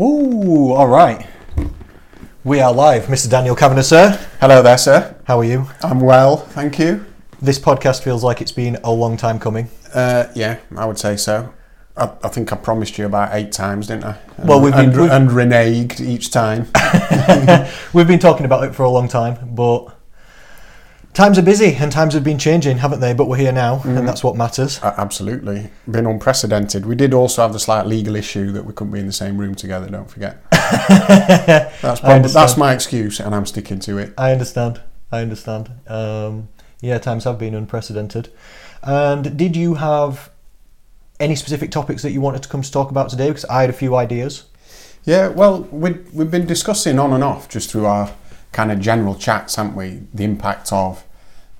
Ooh, all right. We are live. Mr. Daniel Kavanagh, sir. Hello there, sir. How are you? I'm well, thank you. This podcast feels like it's been a long time coming. Uh, yeah, I would say so. I, I think I promised you about eight times, didn't I? And, Well, we've been- and, we've- and reneged each time. We've been talking about it for a long time, but times are busy and times have been changing, haven't they? But we're here now, and that's what matters. Uh, absolutely, been unprecedented. We did also have the slight legal issue that we couldn't be in the same room together. Don't forget. that's probably, that's my excuse, and I'm sticking to it. I understand. I understand. Um, yeah, times have been unprecedented. And did you have any specific topics that you wanted to come to talk about today? Because I had a few ideas. Yeah, well, we we've been discussing on and off just through our kind of general chats, haven't we? The impact of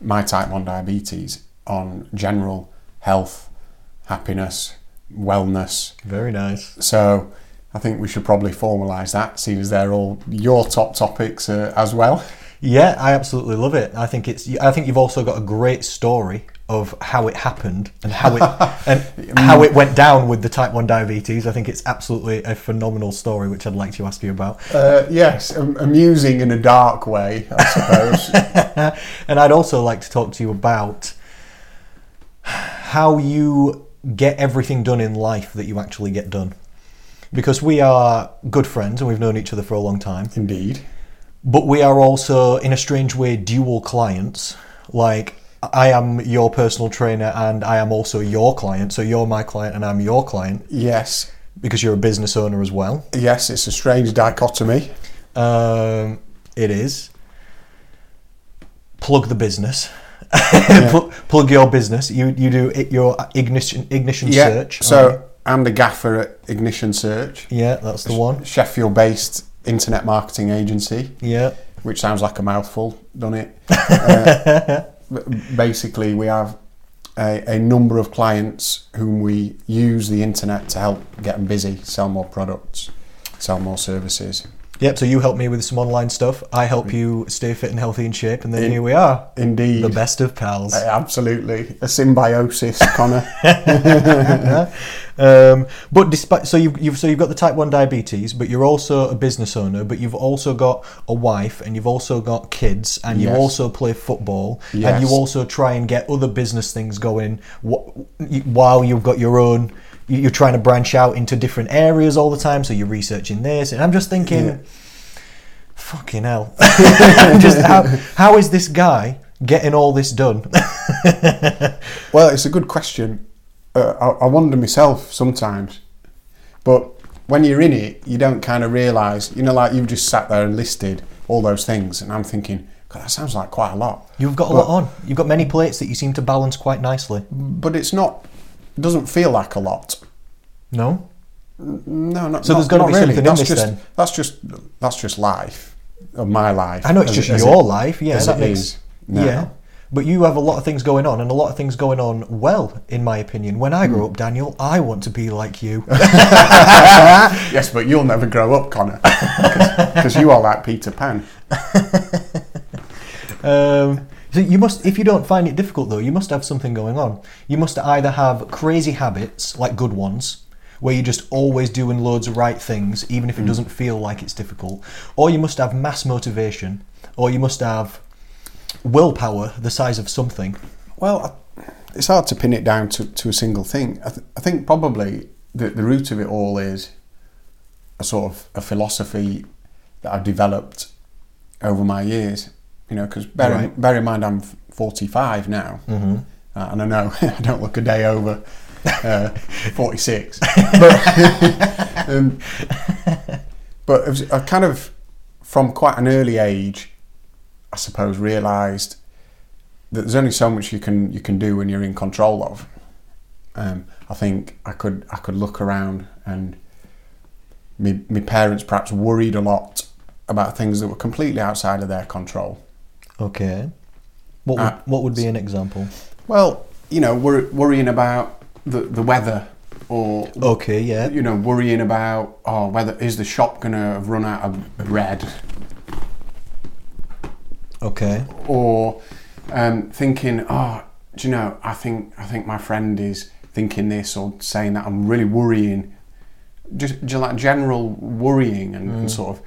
my type 1 diabetes on general health, happiness, wellness. Very nice. So I think we should probably formalise that, seeing as they're all your top topics uh, as well. Yeah, I absolutely love it. I think it's. I think you've also got a great story of how it happened and how it and how it went down with the type one diabetes. I think it's absolutely a phenomenal story, which I'd like to ask you about. Uh, yes, am- amusing in a dark way, I suppose. and I'd also like to talk to you about how you get everything done in life that you actually get done. Because we are good friends and we've known each other for a long time. Indeed. But we are also, in a strange way, dual clients. Like, I am your personal trainer and I am also your client. So you're my client and I'm your client Yes, because you're a business owner as well. yes, it's a strange dichotomy. Um, it is. Plug the business. Pl- plug your business. You you do it, your ignition ignition Yeah, search. so I'm the gaffer at Ignition Search. yeah, that's the one. Sheffield based internet marketing agency, Yeah, which sounds like a mouthful, doesn't it? Uh, basically, we have a, a number of clients whom we use the internet to help get them busy, sell more products, sell more services. Yep. So you help me with some online stuff. I help you stay fit and healthy and shape, and then In- here we are, Indeed. the best of pals. Uh, Absolutely. A symbiosis, Connor. Um, but despite so you've, you've so you've got the type one diabetes, but you're also a business owner. But you've also got a wife, and you've also got kids, and you Yes. also play football, and you also try and get other business things going wh- while you've got your own. You- You're trying to branch out into different areas all the time, so you're researching this, and I'm just thinking, Yeah. fucking hell, just how how is this guy getting all this done? Well, it's a good question. Uh, I, I wonder myself sometimes. But when you're in it, you don't kind of realise, you know, like you've just sat there and listed all those things, and I'm thinking, God, that sounds like quite a lot. You've got a lot on. You've got many plates that you seem to balance quite nicely. But it's not, it doesn't feel like a lot. No. No, not So not- there's gotta be really. something in that's this just, then. That's just, that's just life, of my life. I know it's as- just as your it- life, yeah. That makes is yeah. But you have a lot of things going on, and a lot of things going on well, in my opinion. When I grow up, Daniel, I want to be like you. Yes, but you'll never grow up, Connor, because you are like Peter Pan. um, so you must, if you don't find it difficult though, you must have something going on. You must either have crazy habits, like good ones, where you're just always doing loads of right things, even if it mm. doesn't feel like it's difficult, or you must have mass motivation, or you must have willpower the size of something. Well, it's hard to pin it down to, to a single thing. I, th- I think probably the, the root of it all is a sort of a philosophy that I've developed over my years. You know, because bear, in- Right. bear in mind I'm 45 now, Mm-hmm. uh, and I know I don't look a day over uh, 46. But, um, but it was, I kind of, from quite an early age, I suppose, realised that there's only so much you can you can do when you're in control of. Um, I think I could I could look around and my, my parents perhaps worried a lot about things that were completely outside of their control. Okay. What would, Uh, what would be an example? Well, you know, wor- worrying about the, the weather or Okay, yeah. you know, worrying about oh whether is the shop gonna have run out of bread Okay. or um, thinking, oh, do you know? I think I think my friend is thinking this or saying that. I'm really worrying just, just like general worrying and, and sort of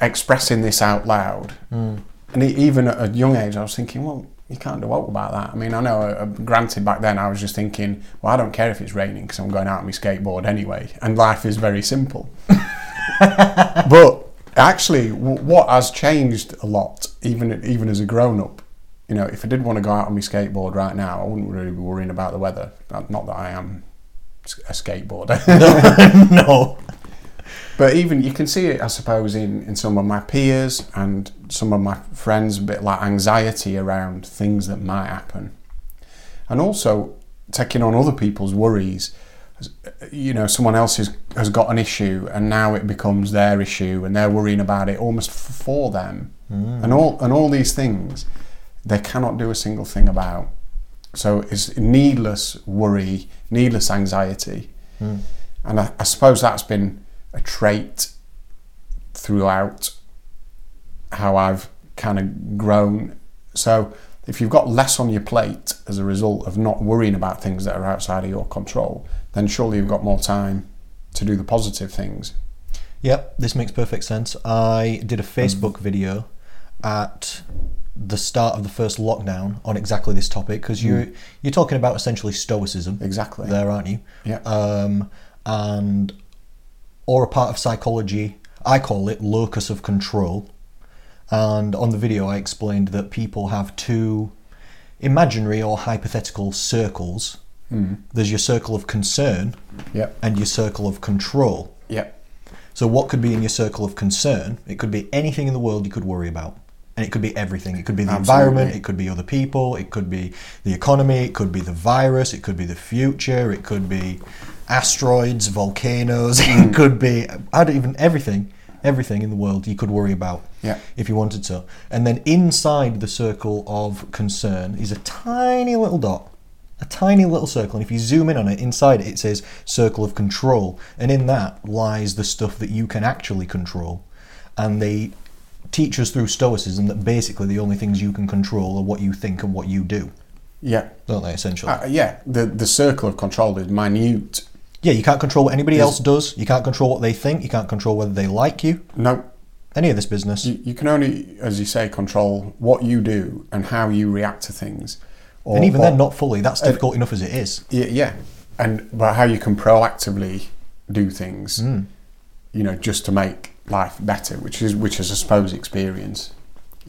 expressing this out loud. And e- even at a young age, I was thinking, well, you can't do what about that. I mean, I know, uh, granted, back then I was just thinking, well, I don't care if it's raining because I'm going out on my skateboard anyway, and life is very simple. but actually, w- what has changed a lot, even even as a grown up, you know, if I did want to go out on my skateboard right now, I wouldn't really be worrying about the weather. Not not that I am a skateboarder. no. But even you can see it, I suppose, in, in some of my peers and some of my friends, a bit like anxiety around things that might happen. And also taking on other people's worries. You know, someone else has, has got an issue and now it becomes their issue and they're worrying about it almost f- for them. Mm. And, all, and all these things they cannot do a single thing about. So it's needless worry, needless anxiety. Mm. And I, I suppose that's been a trait throughout how I've kind of grown. So if you've got less on your plate as a result of not worrying about things that are outside of your control, then surely you've got more time to do the positive things. Yep, this makes perfect sense. I did a Facebook video at the start of the first lockdown on exactly this topic because you you're talking about essentially stoicism Exactly. there, aren't you? Yeah. Um, and or a part of psychology, I call it locus of control. And on the video, I explained that people have two imaginary or hypothetical circles. Hmm. There's your circle of concern Yep. and your circle of control. Yep. So, what could be in your circle of concern? It could be anything in the world you could worry about. And it could be everything. It could be the Absolutely. environment, it could be other people, it could be the economy, it could be the virus, it could be the future, it could be asteroids, volcanoes, it could be, I don't even, everything, everything in the world you could worry about Yeah. if you wanted to. And then inside the circle of concern is a tiny little dot, a tiny little circle. And if you zoom in on it, inside it, it says circle of control. And in that lies the stuff that you can actually control. And they teach us through Stoicism that basically the only things you can control are what you think and what you do, Yeah. don't they, essentially? Uh, yeah. The the circle of control is minute. Yeah, you can't control what anybody else does. You can't control what they think. You can't control whether they like you. No, Any of this business. you, you can only, as you say, control what you do and how you react to things. Or, and even or- then, not fully. That's difficult enough as it is. Yeah, yeah, and but how you can proactively do things, Hmm. you know, just to make life better, which is which is I suppose experience,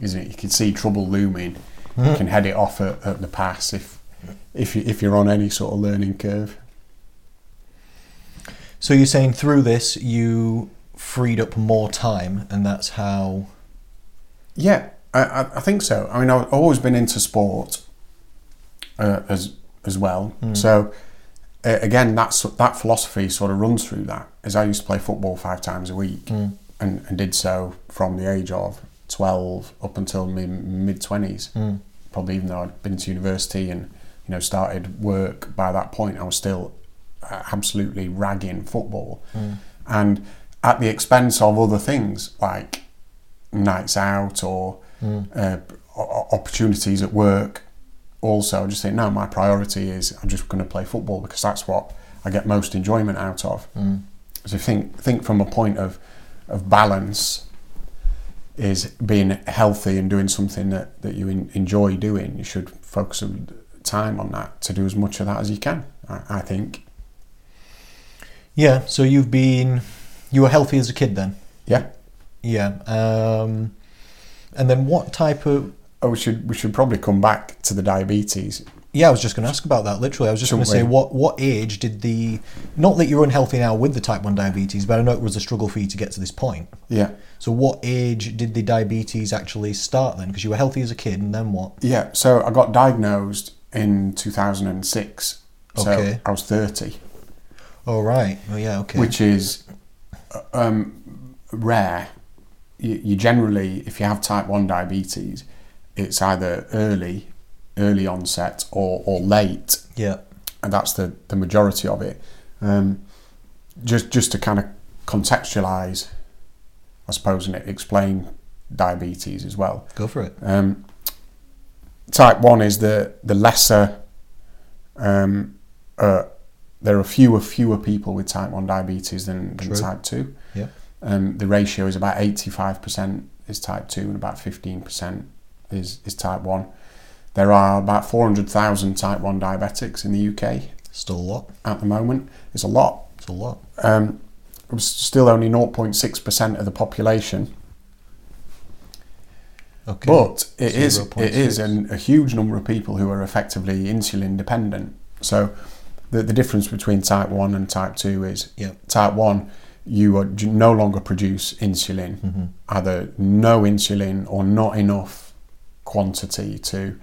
isn't it? You can see trouble looming, Hmm. you can head it off at, at the pass if if you, if you're on any sort of learning curve. So you're saying through this you freed up more time, and that's how. Yeah, I, I, think so. I mean, I've always been into sport uh, as as well. So uh, again, that's that philosophy sort of runs through that. As I used to play football five times a week, and, and did so from the age of twelve up until my mid twenties. Probably even though I'd been to university and you know started work by that point, I was still Uh, absolutely ragging football, mm. and at the expense of other things like nights out or mm. uh, opportunities at work. Also, I just think no, my priority is I'm just going to play football because that's what I get most enjoyment out of. Mm. So think think from a point of of balance is being healthy and doing something that, that you en- enjoy doing. You should focus some time on that to do as much of that as you can. I, I think. Yeah. So you've been, you were healthy as a kid then. Yeah. Yeah. Um, and then what type of? Oh, we should we should probably come back to the diabetes. Yeah, I was just going to ask about that. Literally, I was just going to say, what what age did the? Not that you're unhealthy now with the type one diabetes, but I know it was a struggle for you to get to this point. Yeah. So, what age did the diabetes actually start then? Because you were healthy as a kid, and then what? Yeah, so I got diagnosed in 2006. So Okay. I was 30, Oh right. Oh yeah. Okay. which is um, rare. You, you generally, if you have type 1 diabetes, it's either early, early onset or, or late, yeah. and that's the, the majority of it. Um, just, just to kind of contextualize, I suppose, and explain diabetes as well. Go for it. Um, type one is the the lesser um, uh, there are fewer fewer people with type one diabetes than, than type two. Yeah. Um, the ratio is about eighty five percent is type two and about fifteen percent is is type one. There are about four hundred thousand type one diabetics in the UK Still a lot. at the moment. It's a lot. It's a lot. Um, still only 0.6% of the population, Okay. but it is it 0.6. is an, a huge number of people who are effectively insulin dependent. So the, the difference between type 1 and type 2 is Yeah. type 1 you are, you no longer produce insulin, Mm-hmm. either no insulin or not enough quantity to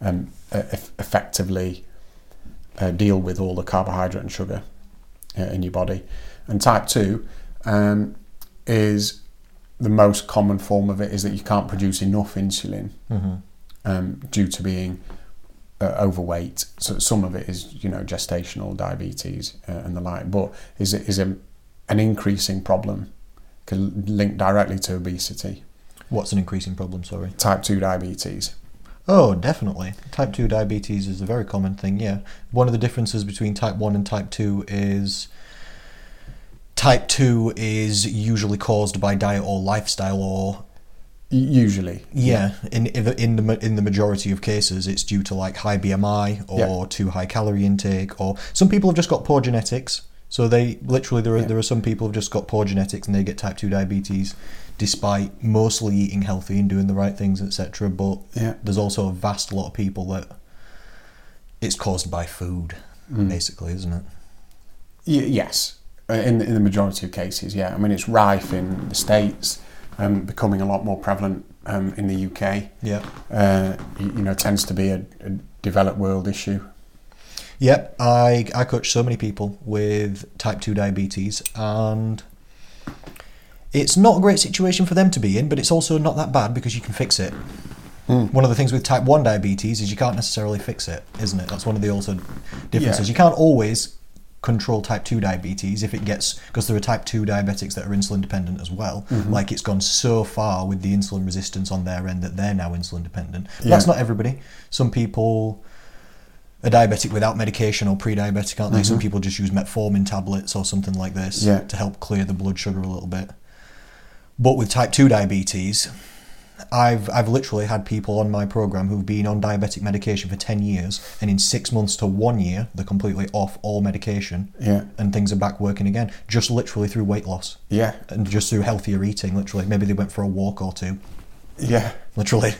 um, e- eff- effectively uh, deal with all the carbohydrate and sugar uh, in your body. And type 2 um, is the most common form of it is that you can't produce enough insulin Mm-hmm. um, due to being uh, overweight. So some of it is, you know, gestational diabetes uh, and the like, but is is a, an increasing problem can link directly to obesity, What's an increasing problem? Sorry. type two diabetes. Oh, definitely. Type 2 diabetes is a very common thing, yeah. One of the differences between type 1 and type 2 is type 2 is usually caused by diet or lifestyle or Usually, yeah, in in the in the in the majority of cases it's due to like high BMI or Yeah. too high calorie intake or some people have just got poor genetics. So they literally there are Yeah. there are some people who've just got poor genetics and they get type 2 diabetes despite mostly eating healthy and doing the right things etc. But Yeah. there's also a vast lot of people that it's caused by food Mm. basically, isn't it? Y- yes, Uh, in the, in the majority of cases, yeah. I mean, it's rife in the states, um, becoming a lot more prevalent um, in the UK. Yeah. Uh, you, you know, tends to be a, a developed world issue. Yep, I I coach so many people with type two diabetes, and it's not a great situation for them to be in, but it's also not that bad because you can fix it. One of the things with type one diabetes is you can't necessarily fix it, isn't it? That's one of the also differences. Yeah. You can't always control type two diabetes if it gets because there are type two diabetics that are insulin dependent as well. Mm-hmm. Like it's gone so far with the insulin resistance on their end that they're now insulin dependent. But That's not everybody. Some people are diabetic without medication or pre-diabetic, aren't they? Some mm-hmm. people just use metformin tablets or something like this Yeah. to help clear the blood sugar a little bit. But with type two diabetes, I've I've literally had people on my program who've been on diabetic medication for ten years, and in six months to one year, they're completely off all medication, Yeah, and things are back working again, just literally through weight loss yeah, and just through healthier eating. Literally, maybe they went for a walk or two. yeah. Literally,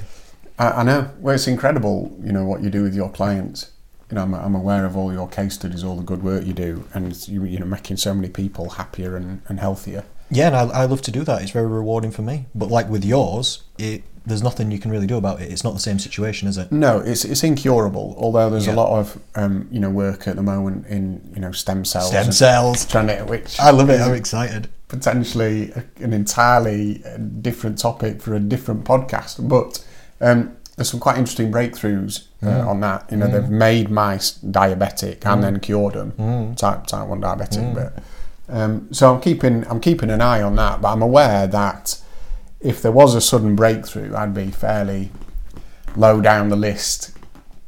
I, I know. Well, it's incredible, you know, what you do with your clients. You know, I'm, I'm aware of all your case studies, all the good work you do, and you, you know, making so many people happier and, and healthier. Yeah, and I, I love to do that. It's very rewarding for me. But like with yours, it there's nothing you can really do about it. It's not the same situation, is it? No, it's it's incurable. Although there's Yeah. a lot of um, you know work at the moment in you know stem cells. Stem cells. Trying to, which I love it. I'm excited. potentially an entirely uh, different topic for a different podcast. But um, there's some quite interesting breakthroughs uh, Mm. on that. You know, they've made mice diabetic and then cured them, Mm. type type one diabetic. But um, so I'm keeping I'm keeping an eye on that. But I'm aware that if there was a sudden breakthrough, I'd be fairly low down the list,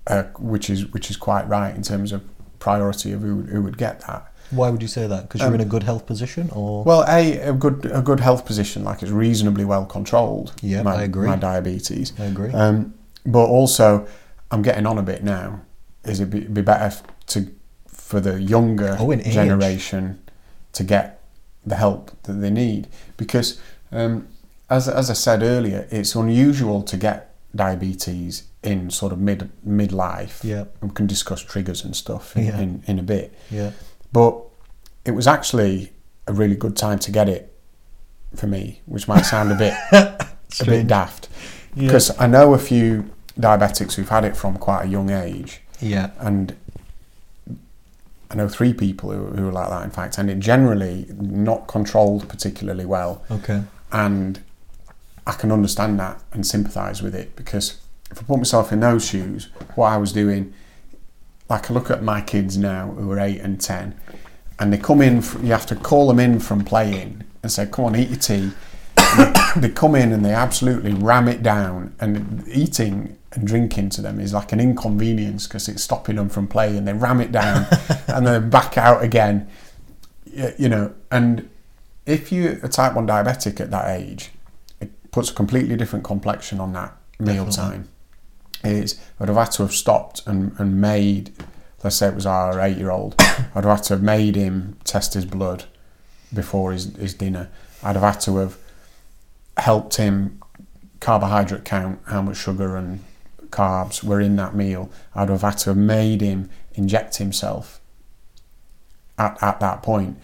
uh, which is which is quite right in terms of priority of who, who would get that. Why would you say that? Because you're in a good health position, or Um, Well, a a good a good health position, like it's reasonably well controlled. Yeah, my, I agree. My diabetes. I agree. Um, but also, I'm getting on a bit now. Is it be, be better to for the younger Oh, generation to get the help that they need? Because um, as as I said earlier, it's unusual to get diabetes in sort of mid midlife. Yeah. we can discuss triggers and stuff in, Yeah. in, in a bit. yeah, But it was actually a really good time to get it for me, which might sound a bit a bit daft. Yeah. Because I know a few diabetics who've had it from quite a young age, yeah, and I know three people who, who are like that. In fact, and it generally not controlled particularly well. okay, And I can understand that and sympathise with it because if I put myself in those shoes, what I was doing, like I look at my kids now who are eight and ten, and they come in. you have to call them in from playing and say, "Come on, eat your tea." they come in and they absolutely ram it down, and eating and drinking to them is like an inconvenience because it's stopping them from playing. They ram it down and then back out again. You know, and if you're a type 1 diabetic at that age, it puts a completely different complexion on that meal time. Is I'd have had to have stopped and, and made, let's say it was our eight year old, I'd have had to have made him test his blood before his, his dinner. I'd have had to have helped him carbohydrate count how much sugar and carbs were in that meal. I'd have had to have made him inject himself at, at that point.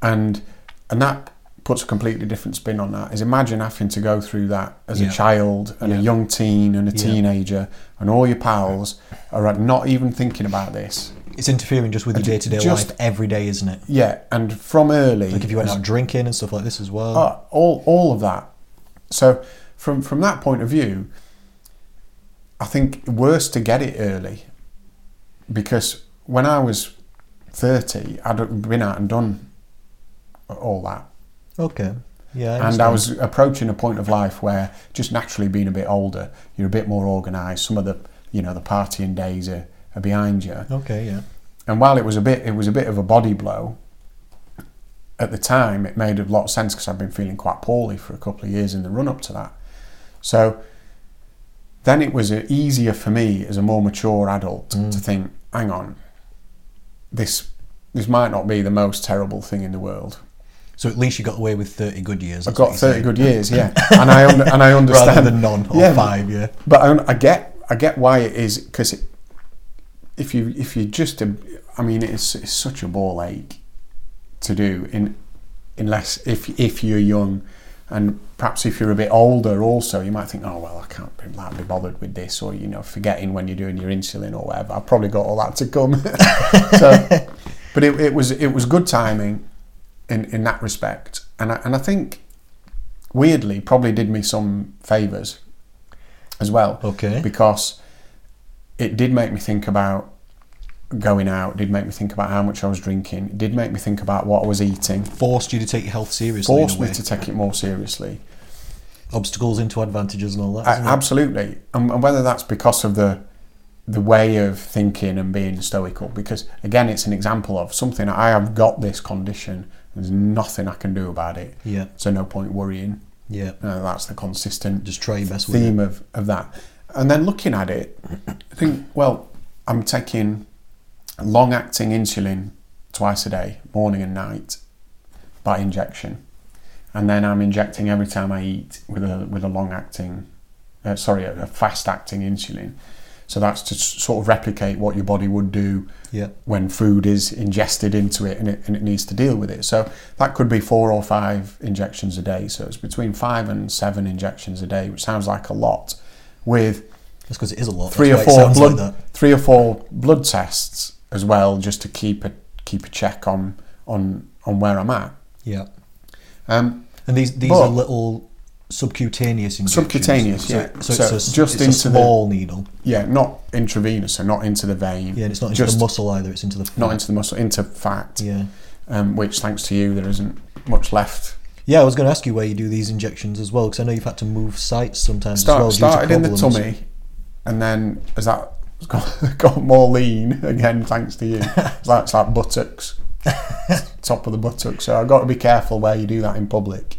And and that puts a completely different spin on that. Is imagine having to go through that as Yeah. a child and Yeah. a young teen and a Yeah. teenager and all your pals are not even thinking about this. It's interfering just with your day to day Just- life every day, isn't it? Yeah, and from early Like if you went out drinking and stuff like this as well. Uh, all all of that. So from from that point of view, I think worse to get it early, because when I was thirty, I'd been out and done all that, okay. Yeah. and I was approaching a point of life where just naturally being a bit older, you're a bit more organised. Some of the you know the partying days are, are behind you, Okay. Yeah. and while it was a bit it was a bit of a body blow at the time it made a lot of sense because I'd been feeling quite poorly for a couple of years in the run up to that so then it was easier for me as a more mature adult to mm. think hang on this this might not be the most terrible thing in the world So at least you got away with thirty good years. I've got 30 good years yeah and I under, and I understand rather than none or Yeah. five. Yeah. But I, I get I get why it is because if you if you just a, I mean it's, it's such a ball ache to do in unless if if you're young and perhaps if you're a bit older also you might think oh well I can't be, be bothered with this or you know forgetting when you're doing your insulin or whatever. I've probably got all that to come. So but it, it was it was good timing in in that respect. And I, and I think weirdly probably did me some favors as well. Okay. because it did make me think about going out did make me think about how much I was drinking it did make me think about what I was eating Forced you to take your health seriously. forced me to take it more seriously Obstacles into advantages and all that. A- absolutely and, and whether that's because of the the way of thinking and being stoical because again it's an example of something I have got this condition there's nothing I can do about it Yeah. so no point worrying Yeah. uh, that's the consistent Just try your best theme of, of that. And then looking at it, I think, well, I'm taking long acting insulin twice a day, morning and night, by injection. And then I'm injecting every time I eat with a, with a long acting, uh, sorry, a, a fast acting insulin. So that's to sort of replicate what your body would do Yeah. when food is ingested into it and, it and it needs to deal with it. So that could be four or five injections a day. So it's between five and seven injections a day, which sounds like a lot. With because it is a lot. three or four blood, like three or four blood tests as well, just to keep a keep a check on on on where I'm at. Yeah. Um, And these these are little subcutaneous injections. Subcutaneous, So- yeah. So, So it's a, just it's into a the- small needle. yeah, not intravenous, so not into the vein. Yeah, and it's not into just the muscle either. It's into the not into the muscle, into fat. Yeah. Um, which, thanks to you, there isn't much left Yeah, I was going to ask you where you do these injections as well, because I know you've had to move sites sometimes Start, as well. started in the tummy, and then as that got, got more lean again, thanks to you. It's like, it's like buttocks, top of the buttocks. So I've got to be careful where you do that in public.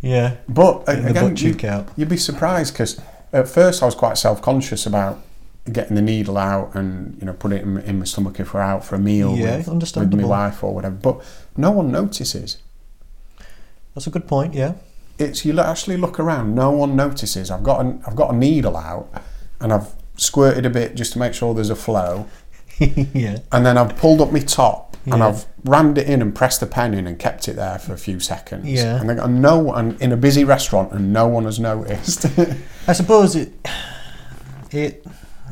Yeah. But Getting again, you, you'd be surprised because at first I was quite self-conscious about getting the needle out and you know put it in, in my stomach if we're out for a meal Yeah, with, with my wife or whatever. But no one notices. That's a good point. Yeah. It's you actually look around. No one notices. I've got a, I've got a needle out, and I've squirted a bit just to make sure there's a flow, yeah. and then I've pulled up my top and I've rammed it in and pressed the pen in and kept it there for a few seconds. Yeah. and, they, and no one in a busy restaurant, and no one has noticed. I suppose it it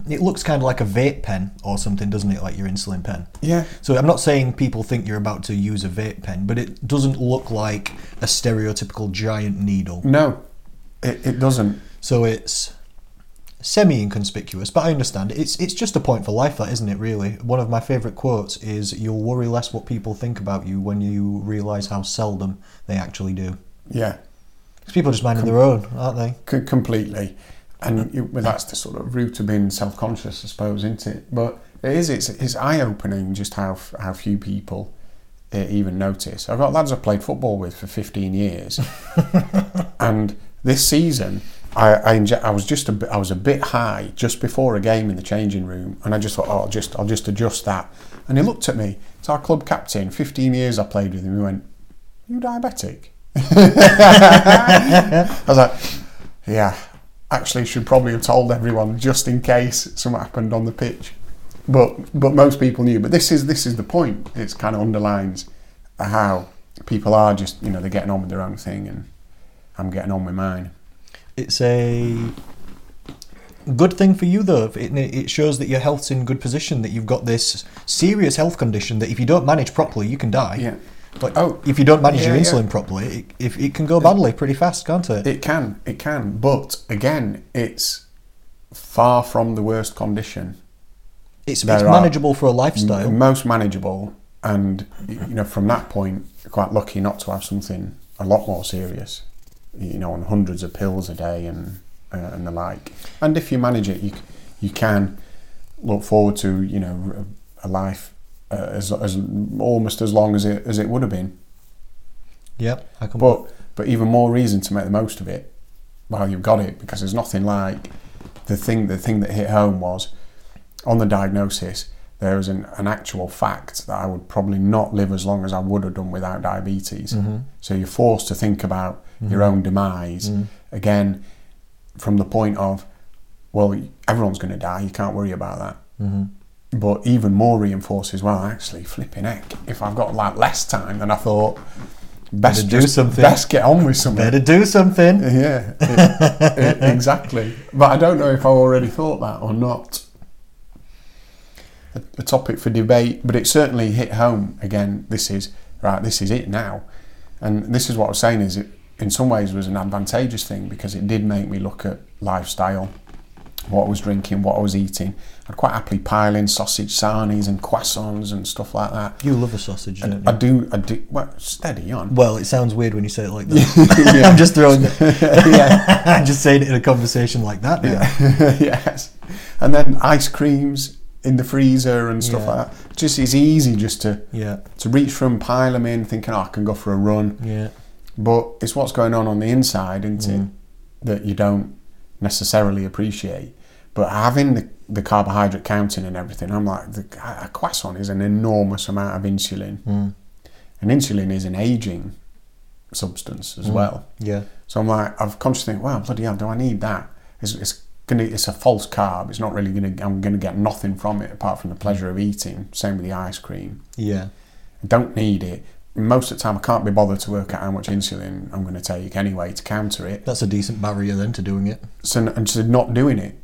it looks kind of like a vape pen or something, doesn't it? Like your insulin pen. yeah, So I'm not saying people think you're about to use a vape pen, but it doesn't look like a stereotypical giant needle. no, it, it doesn't. So it's semi inconspicuous, but I understand. It's it's just a point for life, that isn't it? Really, one of my favourite quotes is, "You'll worry less what people think about you when you realise how seldom they actually do." Yeah, 'Cause people are just minding their own, aren't they? c- completely. And you, well, that's the sort of root of being self-conscious, I suppose, isn't it? But it is. It's, it's eye-opening just how how few people uh, even notice. I've got lads I've played football with for 15 years, and this season I I, inje- I was just a bit, I was a bit high just before a game in the changing room, and I just thought, oh, I'll just I'll just adjust that. And he looked at me. It's our club captain. 15 years I played with him. He went, "You diabetic?" I was like, yeah, actually should probably have told everyone just in case something happened on the pitch. But but most people knew. But this is this is the point. It's kind of underlines how people are just you know they're getting on with their own thing, and I'm getting on with mine. It's a good thing for you, though. It, it shows that your health's in good position. That you've got this serious health condition that if you don't manage properly, you can die. Yeah. Like, Oh, if you don't manage your yeah, insulin yeah. properly, it, if it can go badly pretty fast, can't it? It can, it can. But again, it's far from the worst condition. It's, There it's manageable for a lifestyle. most manageable, and you know from that point, quite lucky not to have something a lot more serious. You know, on hundreds of pills a day and uh, and the like. And if you manage it, you you can look forward to you know a life uh, as as almost as long as it as it would have been. Yep, I can. But but even more reason to make the most of it while you've got it because there's nothing like the thing the thing that hit home was on the diagnosis there was an, an actual fact that I would probably not live as long as I would have done without diabetes. Mm-hmm. So you're forced to think about your own demise Mm. again from the point of well everyone's going to die you can't worry about that hmm but even more reinforces well actually flipping heck if I've got like less time than I thought best Better do just- something. best get on with something Better do something. yeah, it- it- exactly. But I don't know if I already thought that or not. A, a topic for debate, but it certainly hit home again. This is right. This is it now, and this is what I was saying. Is it in some ways was an advantageous thing because it did make me look at lifestyle, what I was drinking, what I was eating. I'd quite happily pile in sausage sarnies and croissants and stuff like that. You love a sausage, don't you? I do. I do. Well, steady on. Well, it sounds weird when you say it like that. I'm just throwing. yeah. I'm just saying it in a conversation like that. Now. yes. And then ice creams in the freezer and stuff Yeah. like that. Just it's easy just to Yeah, to reach for them, pile them in, thinking, oh, I can go for a run. yeah, But it's what's going on on the inside, isn't Mm. it, that you don't necessarily appreciate. But having the, the carbohydrate counting and everything, I'm like, the, a croissant is an enormous amount of insulin. Mm. And insulin is an aging substance as Mm. well. yeah. So I'm like, I've consciously think, wow, bloody hell, do I need that? It's, it's gonna, it's a false carb. It's not really gonna. I'm gonna get nothing from it apart from the pleasure of eating. Same with the ice cream. Yeah. I don't need it. Most of the time, I can't be bothered to work out how much insulin I'm going to take anyway to counter it. That's a decent barrier then to doing it. So, and so not doing it.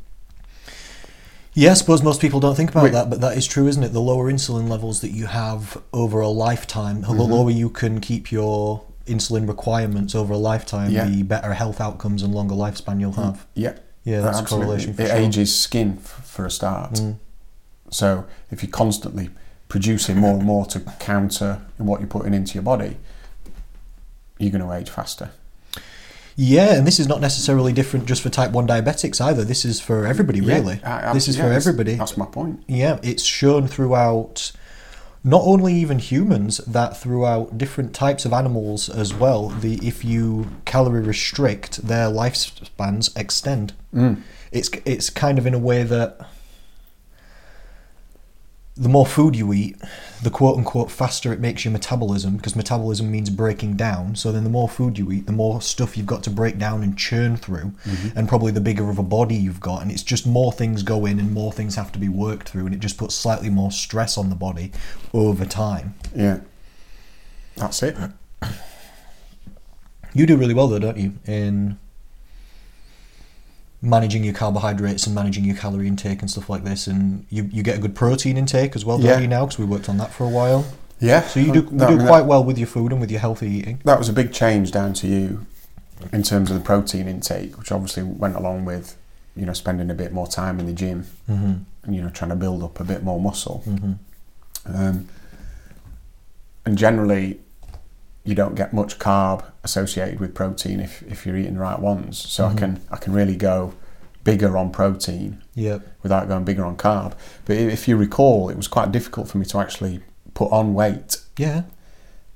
Yeah, I suppose most people don't think about Wait. that, but that is true, isn't it? The lower insulin levels that you have over a lifetime, the Mm-hmm. lower you can keep your insulin requirements over a lifetime, Yeah. the better health outcomes and longer lifespan you'll have. Yeah, Yeah, that's a absolutely. correlation for It sure. ages skin f- for a start. Mm. So if you're constantly producing more and more to counter what you're putting into your body, you're going to age faster. Yeah, and this is not necessarily different just for type 1 diabetics either. This is for everybody, really. Yeah, I- this is yeah, for everybody. That's my point. Yeah, it's shown throughout not only even humans, that throughout different types of animals as well, the if you calorie restrict, their lifespans extend. Mm. It's it's kind of in a way that the more food you eat, the quote unquote faster it makes your metabolism, because metabolism means breaking down. So then the more food you eat, the more stuff you've got to break down and churn through, mm-hmm. and probably the bigger of a body you've got. And it's just more things go in and more things have to be worked through, and it just puts slightly more stress on the body over time. Yeah. That's it. You do really well though, don't you, in managing your carbohydrates and managing your calorie intake and stuff like this, and you, you get a good protein intake as well, don't you now? Because we worked on that for a while. Yeah. So you do, you I do mean, quite that, well with your food and with your healthy eating. that was a big change down to you in terms of the protein intake, which obviously went along with you know, spending a bit more time in the gym Mm-hmm. and, you know, trying to build up a bit more muscle. Mm-hmm. Um, and generally, you don't get much carb associated with protein if, if you're eating the right ones. So I Mhm. can I can really go bigger on protein Yep. without going bigger on carb. But if you recall, it was quite difficult for me to actually put on weight Yeah.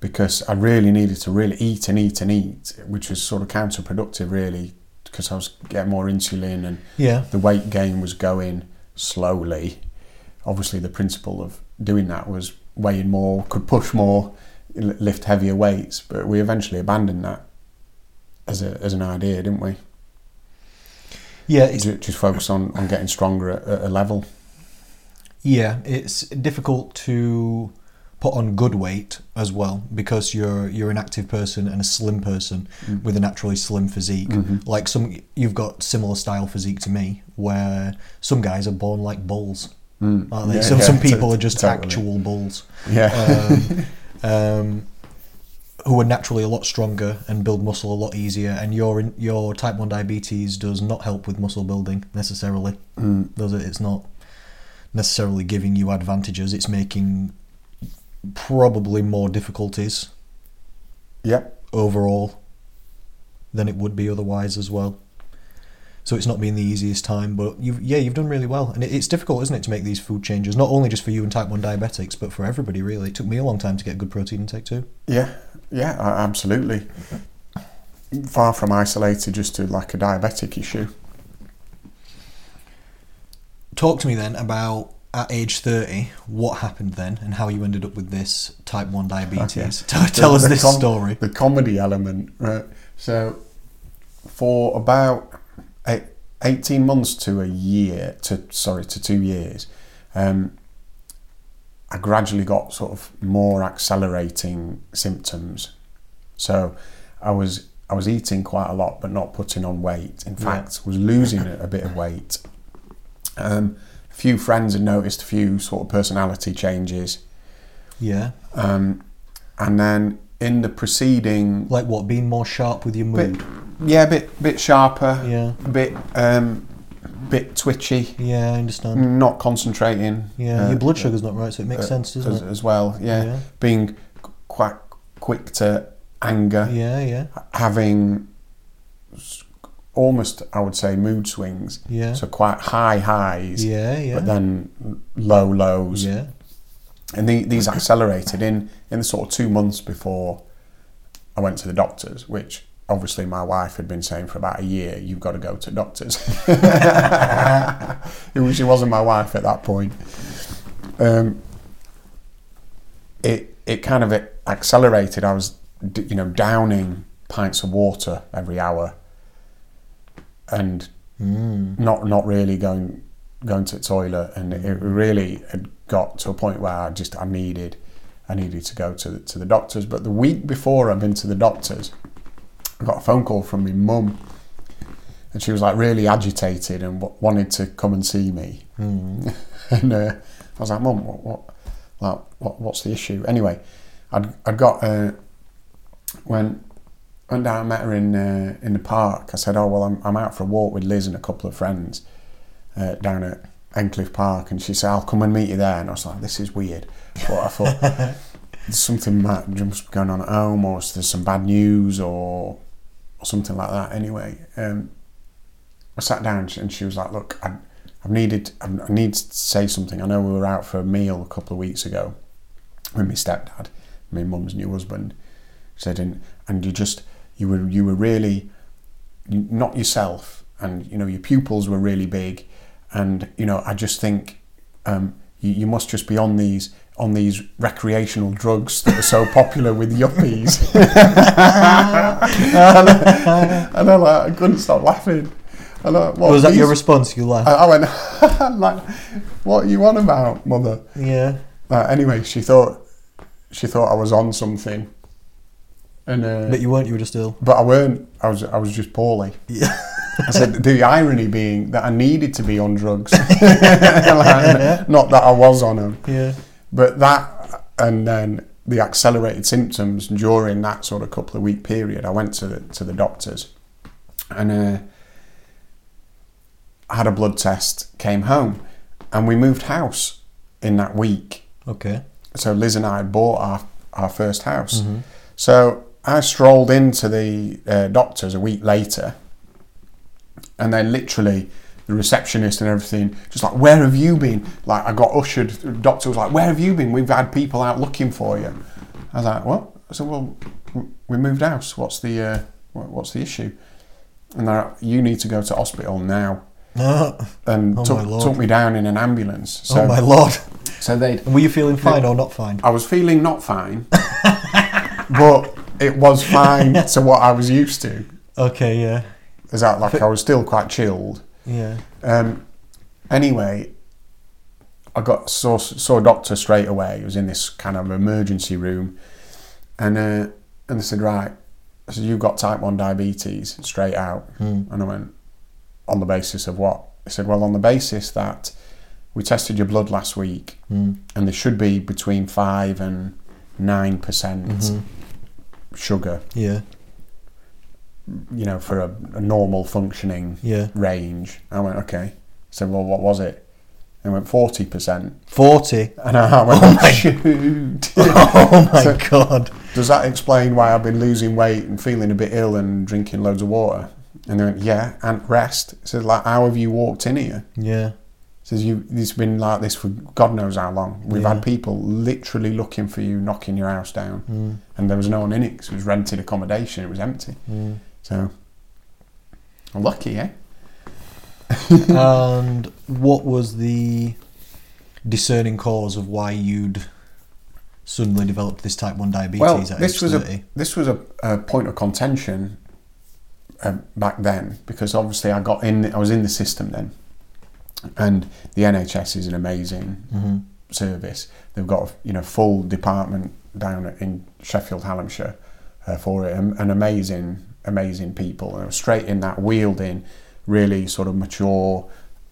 because I really needed to really eat and eat and eat, which was sort of counterproductive, really, because I was getting more insulin and Yeah. the weight gain was going slowly. Obviously, the principle of doing that was weighing more, could push more, lift heavier weights, but we eventually abandoned that as a as an idea, didn't we? Yeah. It's Ju- Just focus on, on getting stronger at, at a level. Yeah, it's difficult to put on good weight as well because you're you're an active person and a slim person Mm. with a naturally slim physique. Mhm. Like some, you've got similar style physique to me, where some guys are born like bulls, Mm. aren't they? Yeah, some yeah, some people are just totally. actual bulls, Yeah. um, um, who are naturally a lot stronger and build muscle a lot easier. And your your type one diabetes does not help with muscle building necessarily Mm. does it? It's not necessarily giving you advantages. It's making probably more difficulties Yep. overall than it would be otherwise as well. So it's not been the easiest time, but you've yeah you've done really well, and it, it's difficult, isn't it, to make these food changes? Not only just for you and type one diabetics, but for everybody really. It took me a long time to get good protein intake too. Yeah. Yeah. Absolutely. Far from isolated just to like a diabetic issue. Talk to me then about at age thirty what happened then, and how you ended up with this type one diabetes. Tell, tell us The- the this com- story. The comedy element, right? So, for about 18 months to a year, to sorry, to two years, um, I gradually got sort of more accelerating symptoms. So, I was I was eating quite a lot, but not putting on weight. In Yeah. fact, was losing a, a bit of weight. Um, a few friends had noticed a few sort of personality changes. Yeah. Um, and then in the preceding, Like what? Being more sharp with your bit, mood. yeah, a bit bit sharper, Yeah. a bit um, bit twitchy, Yeah, I understand. not concentrating. Yeah, uh, your blood sugar's not right, so it makes uh, sense, doesn't as, it? as well. Yeah. Yeah. being quite quick to anger, Yeah, yeah, having almost, I would say, mood swings. yeah. So quite high highs, yeah, yeah. but then low lows. yeah. And the, these accelerated in in the sort of two months before I went to the doctors, which obviously my wife had been saying for about a year, "You've got to go to doctors." she wasn't my wife at that point. Um, it it kind of accelerated. I was you know downing pints of water every hour, and Mm. not not really going going to the toilet, and it really had got to a point where I just I needed I needed to go to the, to the doctors. But the week before I've been to the doctors, I got a phone call from my mum, and she was like really agitated and w- wanted to come and see me. Mm. and uh, I was like, Mum, what, what, like, what, what's the issue? Anyway, I'd, I'd got uh, when went down and met her in uh, in the park. I said, "Oh well, I'm I'm out for a walk with Liz and a couple of friends uh, down at Endcliffe Park," and she said, "I'll come and meet you there." And I was like, "This is weird," but I thought there's something might just going on at home, or there's some bad news, or or something like that. Anyway, um, I sat down and she, and she was like, "Look, I, I've needed I've, I need to say something. I know we were out for a meal a couple of weeks ago with my stepdad, my mum's new husband." She said, "And and you just you were you were really not yourself, and you know your pupils were really big, and you know I just think um, you, you must just be on these." On these recreational drugs that are so popular with yuppies, and, I, and I, like, I couldn't stop laughing. And I, what, was that your response? You laughed. I, I went, like, what are you on about, mother? yeah. Uh, anyway, she thought she thought I was on something, and uh, But you weren't. You were just ill. but I weren't. I was I was just poorly. Yeah. I said the irony being that I needed to be on drugs, Like, not that I was on them. Yeah. But that and then the accelerated symptoms during that sort of couple of week period, I went to the, to the doctors, and uh, had a blood test, came home, and we moved house in that week. Okay. So Liz and I had bought our, our first house. So I strolled into the uh, doctor's a week later, and then literally the receptionist and everything just like, "Where have you been?" Like I got ushered. The doctor was like, "Where have you been? We've had people out looking for you." I was like, "What?" I said, "Well, we moved house. What's the uh, what's the issue?" And they're like, "You need to go to hospital now." Oh, And Oh, took, took me down in an ambulance. So, oh my lord. so they Were you feeling fine or not fine? I was feeling not fine, but it was fine to what I was used to. Okay, yeah. Is that like I was still quite chilled? Yeah. Um, anyway, I got saw saw a doctor straight away. He was in this kind of emergency room, and uh, and they said, right, I said you've got type one diabetes straight out, and I went on the basis of what? They said, well, on the basis that we tested your blood last week, and there should be between five and nine percent sugar, Yeah. You know, for a, a normal functioning Yeah. range. I went, okay. Said, well, what was it? They went forty percent, 40. and I went, Oh my- shoot. Oh my So- god. Does that explain why I've been losing weight and feeling a bit ill and drinking loads of water? And they went, yeah, and rest. It says, like, how have you walked in here? Yeah. says you it's been like this for God knows how long. We've Yeah. had people literally looking for you, knocking your house down, Mm. and there was no one in it 'cause it was rented accommodation. It was empty. Mm. So I'm lucky, eh? and what was the discerning cause of why you'd suddenly developed this type 1 diabetes Well, at this was 30? a this was a, a point of contention um, back then because obviously I got in. I was in the system then, and the NHS is an amazing Mhm. service. They've got a you know full department down in Sheffield, Hallamshire, uh, for it, an, amazing, amazing people. And I was straight in that, wheeled in, really sort of mature,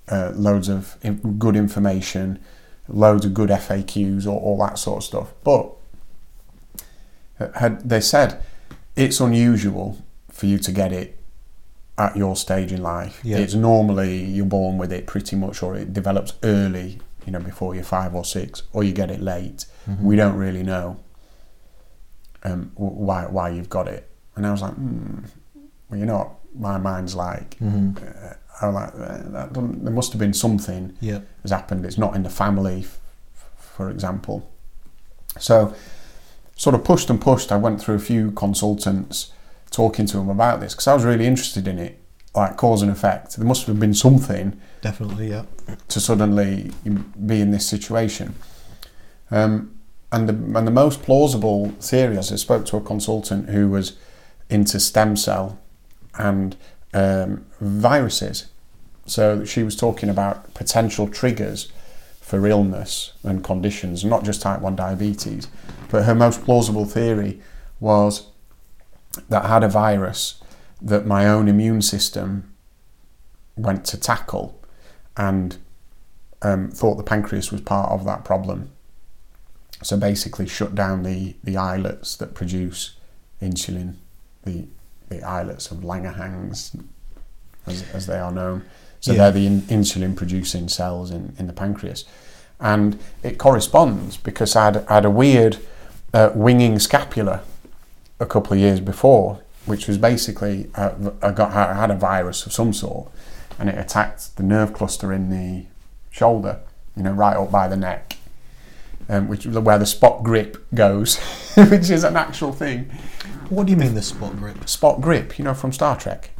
uh, loads of good information, loads of good FAQs, all, all that sort of stuff. But uh, had they said it's unusual for you to get it at your stage in life. Yeah. It's normally you're born with it pretty much, or it develops early, you know, before you're five or six, or you get it late. We don't really know um, why why you've got it. And I was like, hmm, well, you know what my mind's like. Mhm. Uh, I was like, uh, there must have been something Yeah. has happened. It's not in the family, f- for example. So, sort of pushed and pushed. I went through a few consultants talking to them about this because I was really interested in it, like cause and effect. There must have been something Definitely, yeah. to suddenly be in this situation. Um, and the and the most plausible theory, as I spoke to a consultant who was into stem cell and um, viruses. So she was talking about potential triggers for illness and conditions, not just type 1 diabetes. But her most plausible theory was that I had a virus that my own immune system went to tackle and um, thought the pancreas was part of that problem. So basically, shut down the, the islets that produce insulin, the the islets of Langerhans, as, as they are known. So Yeah. they're the in, insulin producing cells in, in the pancreas. And it corresponds because I had, I had a weird uh, winging scapula a couple of years before, which was basically uh, I got I had a virus of some sort, and it attacked the nerve cluster in the shoulder, you know, right up by the neck, um, which where the spot grip goes, which is an actual thing. What do you mean the spot grip? Spot grip, you know, from Star Trek.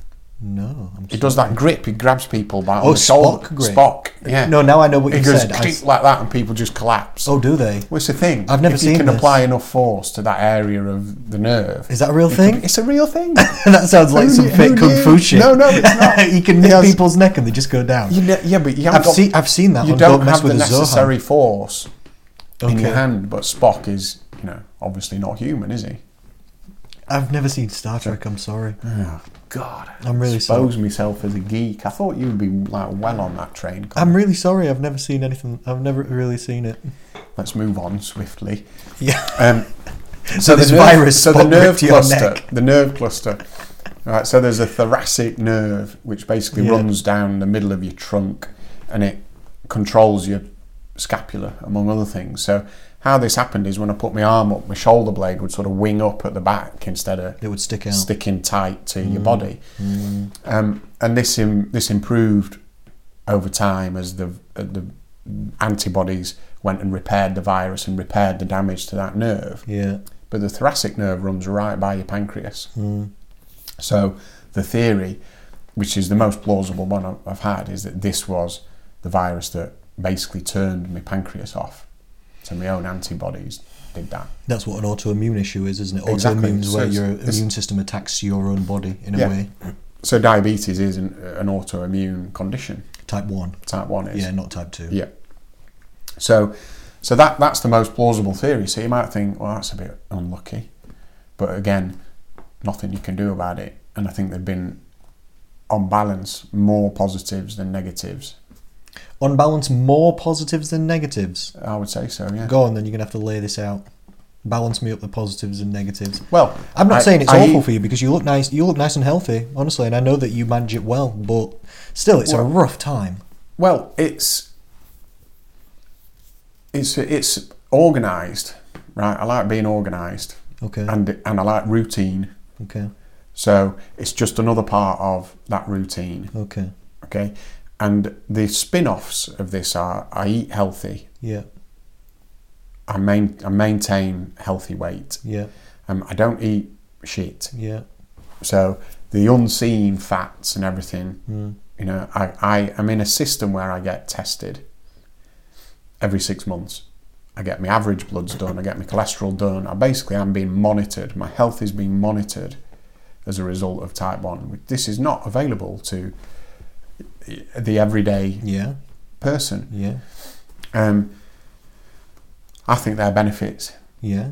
No. I'm It does that grip. It grabs people by oh, on Oh, the shoulder. Spock grip. Spock. Yeah. No, now I know what it you goes said. I s- like that, and people just collapse. oh, do they? Well, it's a thing. I've never if seen you can this. apply enough force to that area of the nerve. Is that a real thing? could- It's a real thing. that sounds like Who some fake kung fu shit. No, no, it's not. you can nip people's neck and they just go down. You ne- yeah, but you I've seen I've seen that you on don't Don't Mess have the the Zohan. necessary force in your hand. But Spock is, you know, obviously not human, is he? I've never seen Star Trek. I'm sorry. Oh God, I'm really sorry. expose myself as a geek. I thought you'd be like well on that train. I'm really sorry. I've never seen anything. I've never really seen it. Let's move on swiftly. Yeah. Um, So this virus so the nerve cluster, neck. the nerve cluster, Right, so there's a thoracic nerve which basically Yeah. runs down the middle of your trunk and it controls your scapula, among other things. So, how this happened is when I put my arm up, my shoulder blade would sort of wing up at the back instead of It would stick out. sticking tight to your body. Um, and this Im- this improved over time as the uh, the antibodies went and repaired the virus and repaired the damage to that nerve. Yeah. But the thoracic nerve runs right by your pancreas. So the theory, which is the most plausible one I've had, is that this was the virus that basically turned my pancreas off. So my own antibodies did that. That's what an autoimmune issue is, isn't it? Exactly. Autoimmune is So where your immune system attacks your own body in a Yeah. way. So diabetes is an, an autoimmune condition. Type one. Type one is. Yeah, not type two. Yeah. So, so that that's the most plausible theory. So you might think, well, that's a bit unlucky, but again, nothing you can do about it. And I think there've been, on balance, more positives than negatives. On balance, more positives than negatives. I would say so. Yeah. Go on, then you're gonna have to lay this out. Balance me up the positives and negatives. Well, I'm not I- saying it's I awful for you because you look nice. You look nice and healthy, honestly, and I know that you manage it well. But still, it's a rough time. Well, it's it's it's organised, right? I like being organised, Okay. and and I like routine. Okay. So it's just another part of that routine. Okay. Okay. And the spin offs of this are I eat healthy, Yeah. I, main, I maintain healthy weight, Yeah. um, I don't eat shit. Yeah. So the unseen fats and everything, Mm. you know, I, I am in a system where I get tested every six months. I get my average bloods done, I get my cholesterol done. I basically am being monitored. My health is being monitored as a result of type 1. This is not available to the everyday Yeah. person. Yeah. Um, I think there are benefits. Yeah.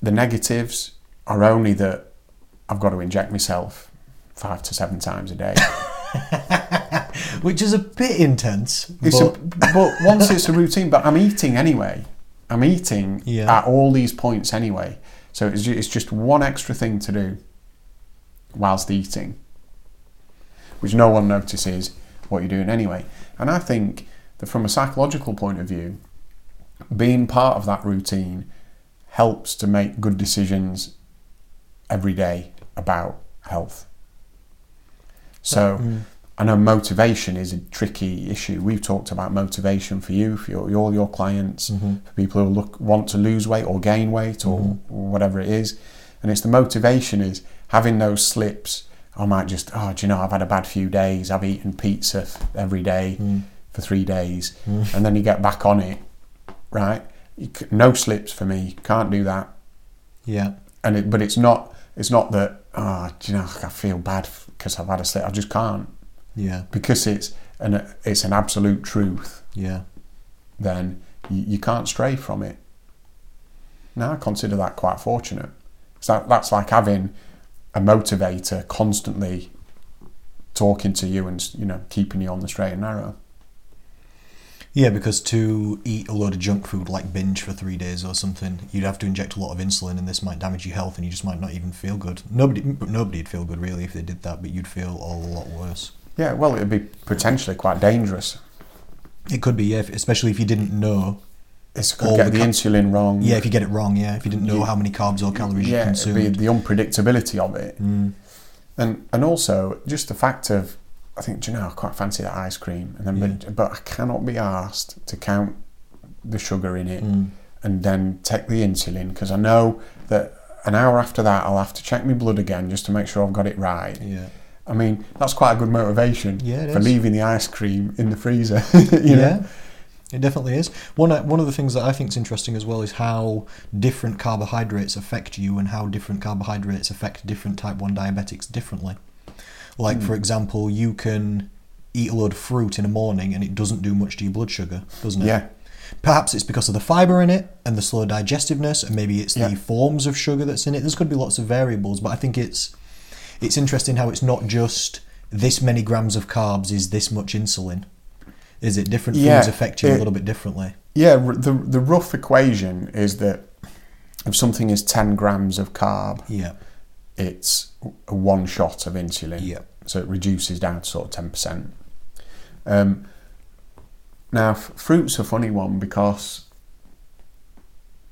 The negatives are only that I've got to inject myself five to seven times a day. Which is a bit intense. It's but a, but once it's a routine, but I'm eating anyway. I'm eating Yeah. at all these points anyway. So it's it's just one extra thing to do whilst eating, which no one notices what you're doing anyway. And I think that from a psychological point of view, being part of that routine helps to make good decisions every day about health. So. Mm. I know motivation is a tricky issue. We've talked about motivation for you, for your, all your clients, Mm-hmm. for people who look want to lose weight or gain weight or whatever it is. And it's the motivation is having those slips. I might just, oh, do you know, I've had a bad few days. I've eaten pizza every day Mm. for three days. And then you get back on it, right? You c- no slips for me. Can't do that. Yeah. And it, but it's not, it's not that, oh, do you know, I feel bad because I've had a slip. I just can't Yeah. because it's an it's an absolute truth, Yeah. then you, you can't stray from it. Now I consider that quite fortunate. So that, that's like having a motivator constantly talking to you and you know keeping you on the straight and narrow. Yeah, because to eat a load of junk food like binge for three days or something, you'd have to inject a lot of insulin, and this might damage your health, and you just might not even feel good. Nobody, nobody'd feel good really if they did that, but you'd feel a lot worse. Yeah, well, it'd be potentially quite dangerous. It could be, yeah, if, especially if you didn't know. It's could get the insulin wrong. Yeah, if you get it wrong, yeah, if you didn't know You- how many carbs or calories you yeah, be consumed. the unpredictability of it. Mm. and and also just the fact of I think do you know I quite fancy that ice cream and then but, but I cannot be asked to count the sugar in it Mm. and then take the insulin because I know that an hour after that I'll have to check my blood again just to make sure I've got it right. Yeah. I mean that's quite a good motivation Yeah, for is. leaving the ice cream in the freezer. you know? It definitely is. One one of the things that I think is interesting as well is how different carbohydrates affect you and how different carbohydrates affect different type one diabetics differently. Like Hmm. for example, you can eat a load of fruit in the morning and it doesn't do much to your blood sugar, doesn't it? Yeah. Perhaps it's because of the fiber in it and the slow digestiveness, and maybe it's Yeah. the forms of sugar that's in it. There's could be lots of variables, but I think it's it's interesting how it's not just this many grams of carbs is this much insulin. Is it different Yeah, foods affect you a little bit differently? Yeah, the the rough equation is that if something is 10 grams of carb Yeah, it's a one shot of insulin. Yeah. So it reduces down to sort of ten percent. Um, now, f- fruit's a funny one because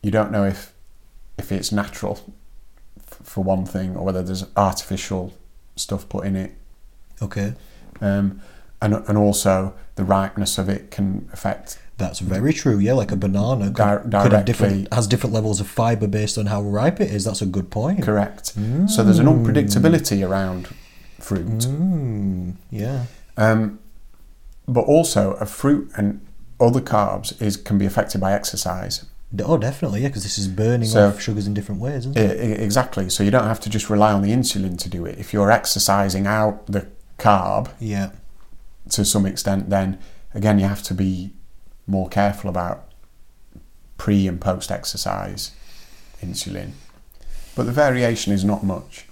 you don't know if if it's natural f- for one thing, or whether there's artificial stuff put in it, Okay. um, and and also the ripeness of it can affect. That's very true. Yeah, like a banana could, Di- could have directly- different has different levels of fiber based on how ripe it is. That's a good point. Correct. So there's an unpredictability around fruit. Mm, yeah. Um, but also, a fruit and other carbs is can be affected by exercise. Oh, definitely. Yeah, because this is burning So- off sugars in different ways, isn't I- it? Exactly. So you don't have to just rely on the insulin to do it. If you're exercising out the carb Yeah. To some extent, then again you have to be more careful about pre and post exercise insulin. But the variation is not much.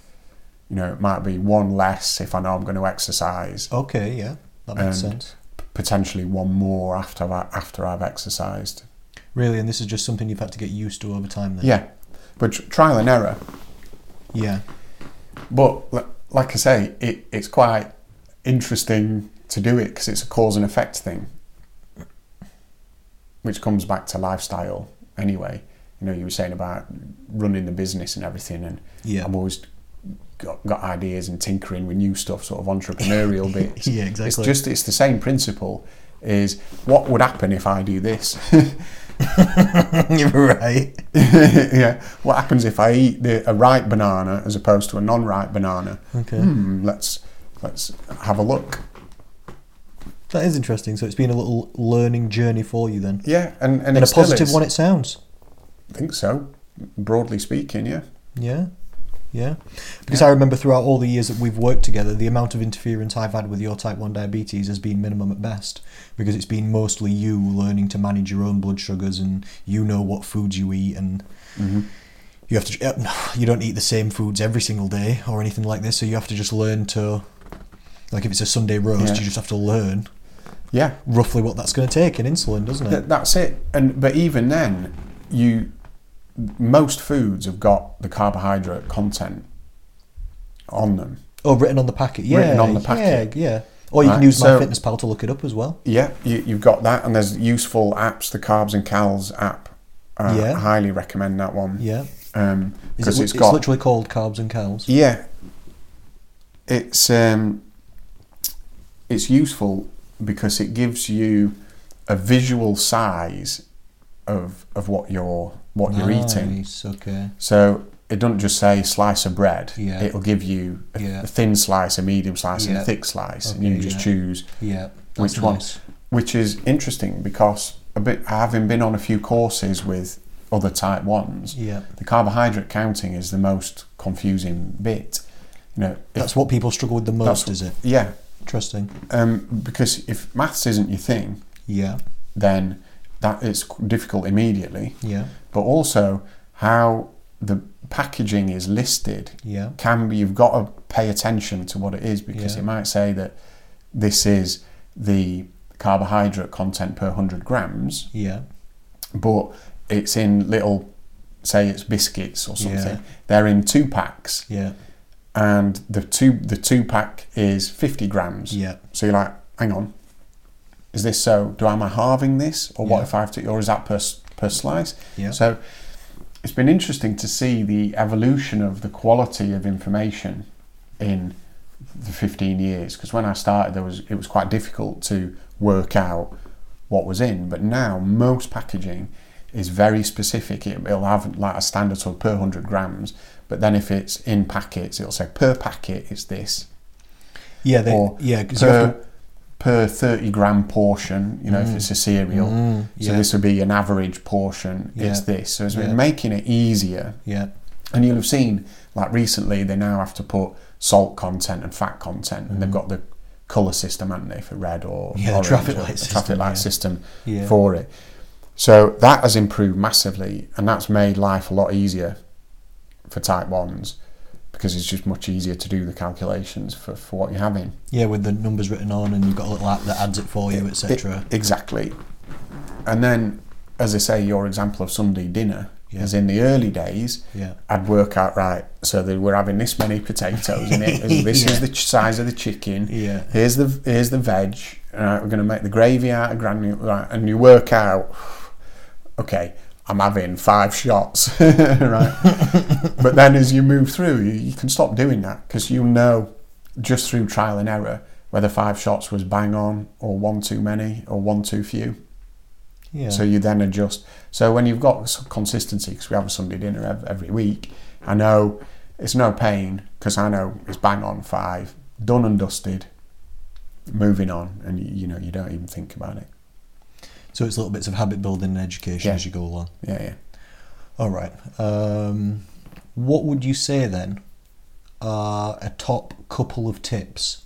You know, it might be one less if I know I'm going to exercise, Okay. Yeah, that makes sense. potentially one more after I, after I've exercised. Really, and this is just something you've had to get used to over time. Then. Yeah, but tr- trial and error. Yeah. But li- like I say, it, it's quite interesting to do it because it's a cause and effect thing, which comes back to lifestyle anyway. You know, you were saying about running the business and everything, and Yeah. I've always got, got ideas and tinkering with new stuff, sort of entrepreneurial bits. Yeah, exactly. It's just it's the same principle. Is what would happen if I do this? You're right. yeah. What happens if I eat the, a ripe banana as opposed to a non-ripe banana? Okay. Hmm, let's let's have a look. That is interesting. So it's been a little learning journey for you then. Yeah, and and, And a positive one, it sounds. I think so. Broadly speaking, yeah. Yeah. Yeah. Because I remember throughout all the years that we've worked together, the amount of interference I've had with your type 1 diabetes has been minimum at best. Because it's been mostly you learning to manage your own blood sugars and you know what foods you eat and Mm-hmm. you have to you don't eat the same foods every single day or anything like this so you have to just learn to like if it's a sunday roast Yeah. you just have to learn Yeah, roughly what that's going to take in insulin doesn't it th- that's it. And but even then, you most foods have got the carbohydrate content on them. oh written on the packet yeah Written on the packet. yeah yeah or you can Right, use so- MyFitnessPal to look it up as well Yeah, you, you've got that, and there's useful apps. The Carbs and Cals app. Uh, Yeah. I highly recommend that one. yeah Um, it, it's it's, got literally called carbs and Cals Yeah, it's um, it's useful because it gives you a visual size of of what you're what you're eating. Nice, okay So it doesn't just say slice of bread. Yeah. It'll give you a, Yeah. a thin slice, a medium slice, and a thick slice, and Okay, you just yeah. choose yeah that's which one. Which is interesting because a bit having been on a few courses with other type ones, yeah the carbohydrate counting is the most confusing bit. You know, that's what people struggle with the most is it yeah, interesting um, because if maths isn't your thing, yeah then that it's difficult immediately. yeah But also how the packaging is listed yeah can be. You've got to pay attention to what it is because Yeah. it might say that this is the carbohydrate content per hundred grams, yeah but it's in little. Say it's biscuits or something. Yeah. They're in two packs, yeah and the two the two pack is fifty grams. yeah So you're like, hang on, is this so? Do am I halving this, or what Yeah. if I have to, or is that per per slice? yeah So it's been interesting to see the evolution of the quality of information in the 15 years. Because when I started, there was it was quite difficult to work out what was in, but now most packaging is very specific. It, it'll have like a standard sort of per 100 grams, but then if it's in packets, it'll say per packet it's this yeah they, or yeah per, per 30 gram portion, you know, if it's a cereal. Mm, So this would be an average portion. It's this. So it's Yeah. been making it easier. yeah And you'll have seen, like recently, they now have to put salt content and fat content, and they've got the colour system, haven't they, for red or Mm. Yeah, the orange traffic light system, traffic light yeah. system Yeah. for it. So that has improved massively, and that's made life a lot easier for type ones because it's just much easier to do the calculations for, for what you're having. Yeah, with the numbers written on, and you've got a little app that adds it for you, etc. Exactly. And then, as I say, your example of Sunday dinner, Yeah. As in the early days, Yeah. I'd work out right. So that we're having this many potatoes in it. This Yeah. is the size of the chicken. Yeah. Here's the here's the veg. All right, we're going to make the gravy out of granule. Right, and you work out. Okay, I'm having five shots. right. but then as you move through, you, you can stop doing that because you know just through trial and error whether five shots was bang on or one too many or one too few. Yeah. So you then adjust. So when you've got some consistency, because we have a Sunday dinner ev- every week, I know it's no pain because I know it's bang on five, done and dusted, moving on, and you, you know you don't even think about it. so it's little bits of habit building and education Yeah. as you go along. Yeah, yeah. All right. Um, what would you say then are a top couple of tips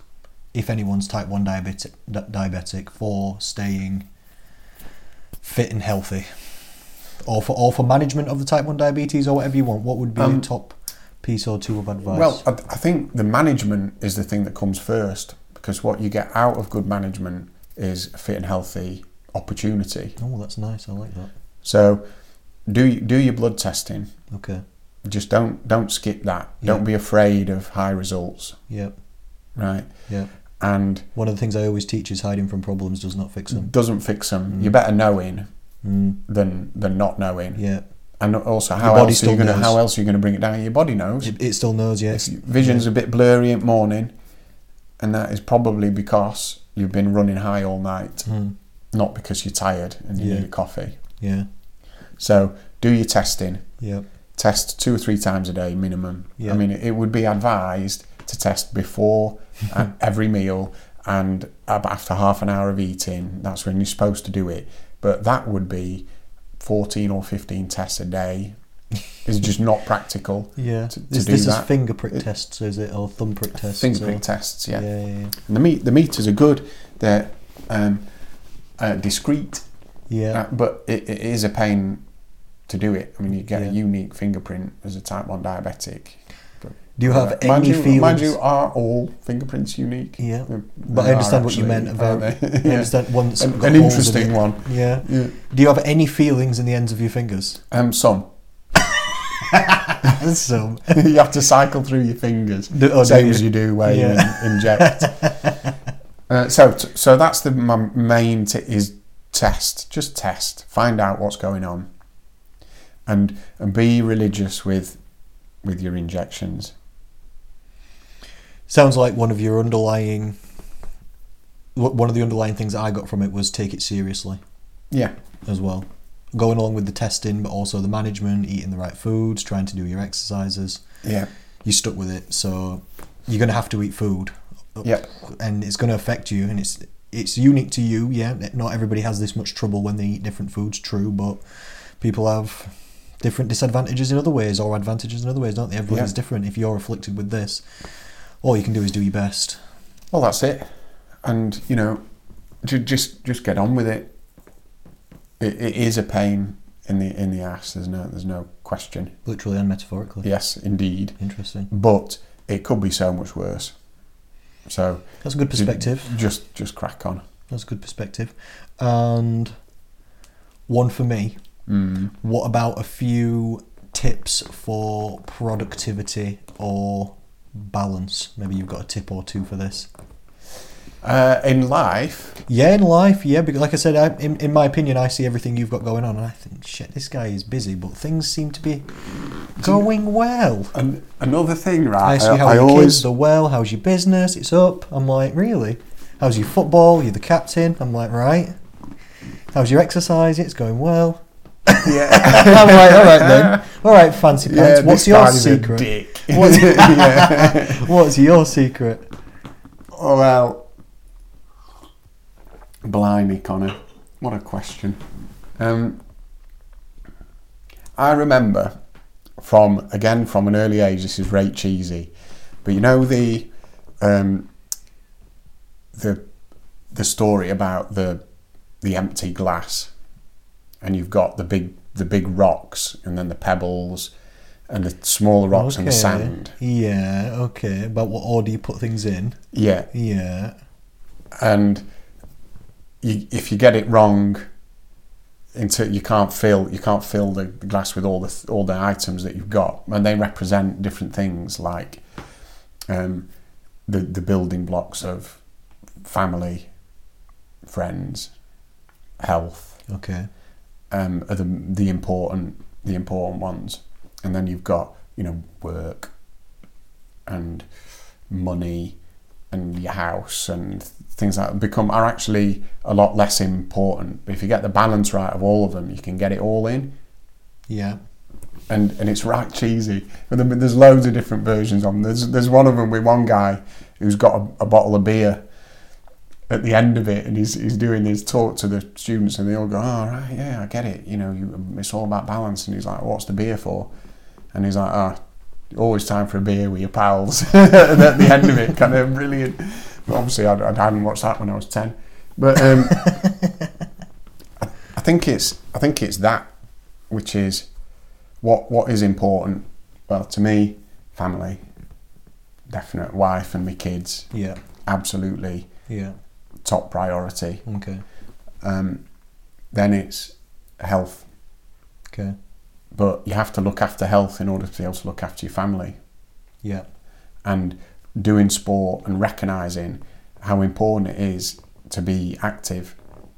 if anyone's type 1 diabetic, diabetic for staying fit and healthy? Or for, or for management of the type 1 diabetes or whatever you want? What would be Um, top piece or two of advice? Well, I, I think the management is the thing that comes first because what you get out of good management is a fit and healthy opportunity. oh, that's nice. I like that. So do do your blood testing. Okay. Just don't don't skip that. Yeah. Don't be afraid of high results, Yep. right? Yep. And One of the things I always teach is hiding from problems does not fix them. doesn't fix them. You're better knowing Mm, than than not knowing. yeah. And also, how else are you gonna how else are you gonna bring it down? Your body knows. It, it still knows, yes. If vision's a bit blurry at morning, and that is probably because you've been running high all night, Mm, not because you're tired and you Yeah. need a coffee. yeah. So do your testing. Yep. Test two or three times a day minimum. Yeah. I mean, it would be advised to test before every meal and after half an hour of eating. That's when you're supposed to do it. But that would be 14 or 15 tests a day. Is just not practical. Yeah. to- to this this is finger prick It- tests, is it? Or thumb prick tests? Fingerprint or- tests, yeah. Yeah, yeah, And the meat, the meters are good. They're um, uh, discreet, yeah. uh, but it, it is a pain to do it. I mean, you get Yeah. a unique fingerprint as a type one diabetic. But, Do you have uh, any mind you, feelings? Mind you, are all fingerprints unique? Yeah. They- But they I understand what you meant about. aren't? I understand one that's An, an interesting one. Yeah. Yeah. Do you have any feelings in the ends of your fingers? Um, some. Some. you have to cycle through your fingers, Do- oh, same you? as you do where Yeah. you inject. uh, so, so that's the my main t- is test. Just test. Find out what's going on, and and be religious with with your injections. Sounds like one of your underlying. One of the underlying things I got from it was take it seriously Yeah, as well. Going along with the testing, but also the management, eating the right foods, trying to do your exercises. yeah, You stuck with it, so you're going to have to eat food. Yep. And it's going to affect you, and it's it's unique to you. Yeah, not everybody has this much trouble when they eat different foods. True, but people have different disadvantages in other ways or advantages in other ways, don't they? Everyone's Yeah. different. If you're afflicted with this, all you can do is do your best. Well, that's it, and you know, just just get on with it. It, it is a pain in the in the ass. There's no there's no question. Literally and metaphorically. Yes, indeed. Interesting. But it could be so much worse. So That's a good perspective. Just just crack on. That's a good perspective. And one for me. Mm. What about a few tips for productivity or balance? Maybe you've got a tip or two for this. Uh, in life, Yeah, in life, yeah. Because like I said, I, in in my opinion, I see everything you've got going on, and I think, shit, this guy is busy, but things seem to be going well. and another thing, I right? ask you how I your always kids are well. How's your business? It's up. I'm like, really? How's your football? You're the captain. I'm like, right. How's your exercise? It's going well. Yeah. I'm like, all right then. All right, fancy pants. yeah, What's your secret? What's- yeah. What's your secret? Oh well. Blimey, Connor. What a question. Um, I remember from again from an early age. This is rate cheesy, but you know the um, the the story about the the empty glass, and you've got the big the big rocks, and then the pebbles, and the smaller rocks and the sand. Yeah, okay. But what order you put things in? Yeah, Yeah. and you, if you get it wrong, into you can't fill you can't fill the glass with all the all the items that you've got, and they represent different things like um, the the building blocks of family, friends, health, Okay. Um, are the the important the important ones, and then you've got you know work, and money, and your house and things that become are actually a lot less important. But if you get the balance right of all of them, you can get it all in, Yeah. and and it's right cheesy. And there's loads of different versions of them. There's there's one of them with one guy who's got a, a bottle of beer at the end of it, and he's he's doing his talk to the students, and they all go, "Oh right, yeah, I get it. You know, you, it's all about balance." And he's like, "What's the beer for?" And he's like, "Ah." Always time for a beer with your pals. and at the end of it, kind of brilliant. But obviously, I, I hadn't watched that when I was ten. But um, I, I think it's I think it's that which is what what is important. Well, to me, family, definite wife and my kids, Yeah. absolutely Yeah. Top priority. Okay. Um, then it's health, Okay. but you have to look after health in order to be able to look after your family. Yeah. And doing sport and recognizing how important it is to be active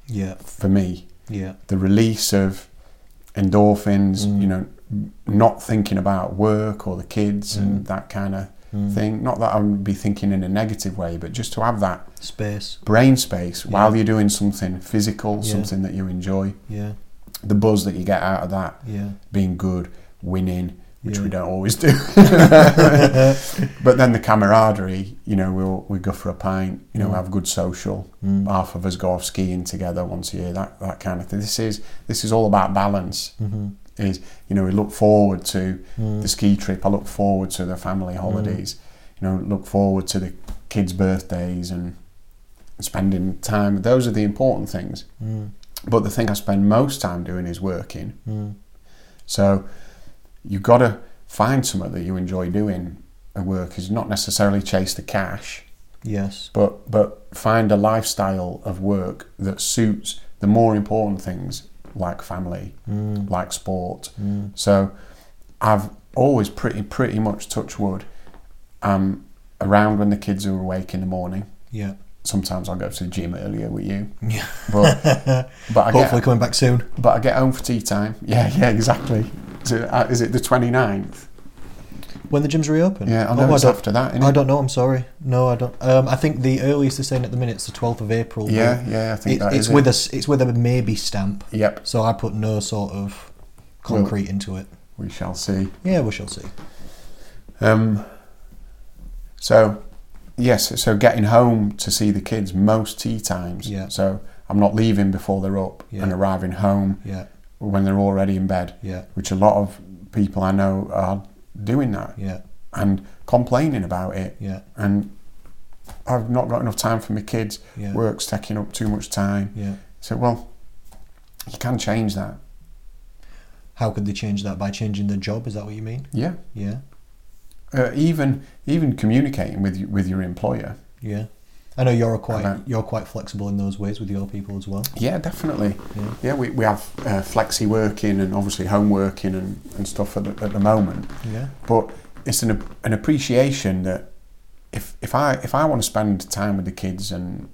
Yeah. for me. Yeah. The release of endorphins, Mm. you know, not thinking about work or the kids Mm. and that kind of Mm. thing. Not that I would be thinking in a negative way, but just to have that Space. brain space Yeah. while you're doing something physical, Yeah. something that you enjoy. Yeah. The buzz that you get out of that, Yeah. being good, winning, which Yeah. we don't always do. but then the camaraderie, you know, we'll we go for a pint, you know, Mm. have good social. Mm. Half of us go off skiing together once a year, that that kind of thing. This is this is all about balance. Mm-hmm. Is you know, we look forward to Mm. the ski trip. I look forward to the family holidays. You know, look forward to the kids' birthdays and spending time. Those are the important things. Mm. But the thing I spend most time doing is working. Mm. So you've got to find something that you enjoy doing. at work is not necessarily chase the cash, Yes. but but find a lifestyle of work that suits the more important things like family, Mm. like sport. Mm. So I've always pretty pretty much touch wood. Um, around when the kids are awake in the morning. Yeah. Sometimes I'll go to the gym earlier with you, Yeah. but but I Hopefully get coming back soon. but I get home for tea time. Yeah, yeah, exactly. Uh, is it the 29th? When the gyms reopen? Yeah, I Oh, know it's don't, after that. I don't know. I'm sorry. No, I don't. Um, I think the earliest they're saying at the minute is the 12th of April. Yeah, yeah, I think It, that it's is with it. a it's with a maybe stamp. Yep, So I put no sort of concrete into it. we shall see. Yeah, we shall see. Um, so, yes, so getting home to see the kids most tea times. Yeah. So I'm not leaving before they're up Yeah. and arriving home Yeah, when they're already in bed, yeah, which a lot of people I know are doing that yeah, and complaining about it. yeah, And I've not got enough time for my kids. yeah, Work's taking up too much time. yeah. So, well, you can change that. How could they change that by changing their job? Is that what you mean? Yeah. Yeah, Uh, even even communicating with with your employer. yeah. I know you're quite you're quite flexible in those ways with your people as well. Yeah, definitely. Yeah, Yeah, we, we have uh, flexi working and obviously home working and, and stuff at the, at the moment. yeah, But it's an an appreciation that if if I if I want to spend time with the kids and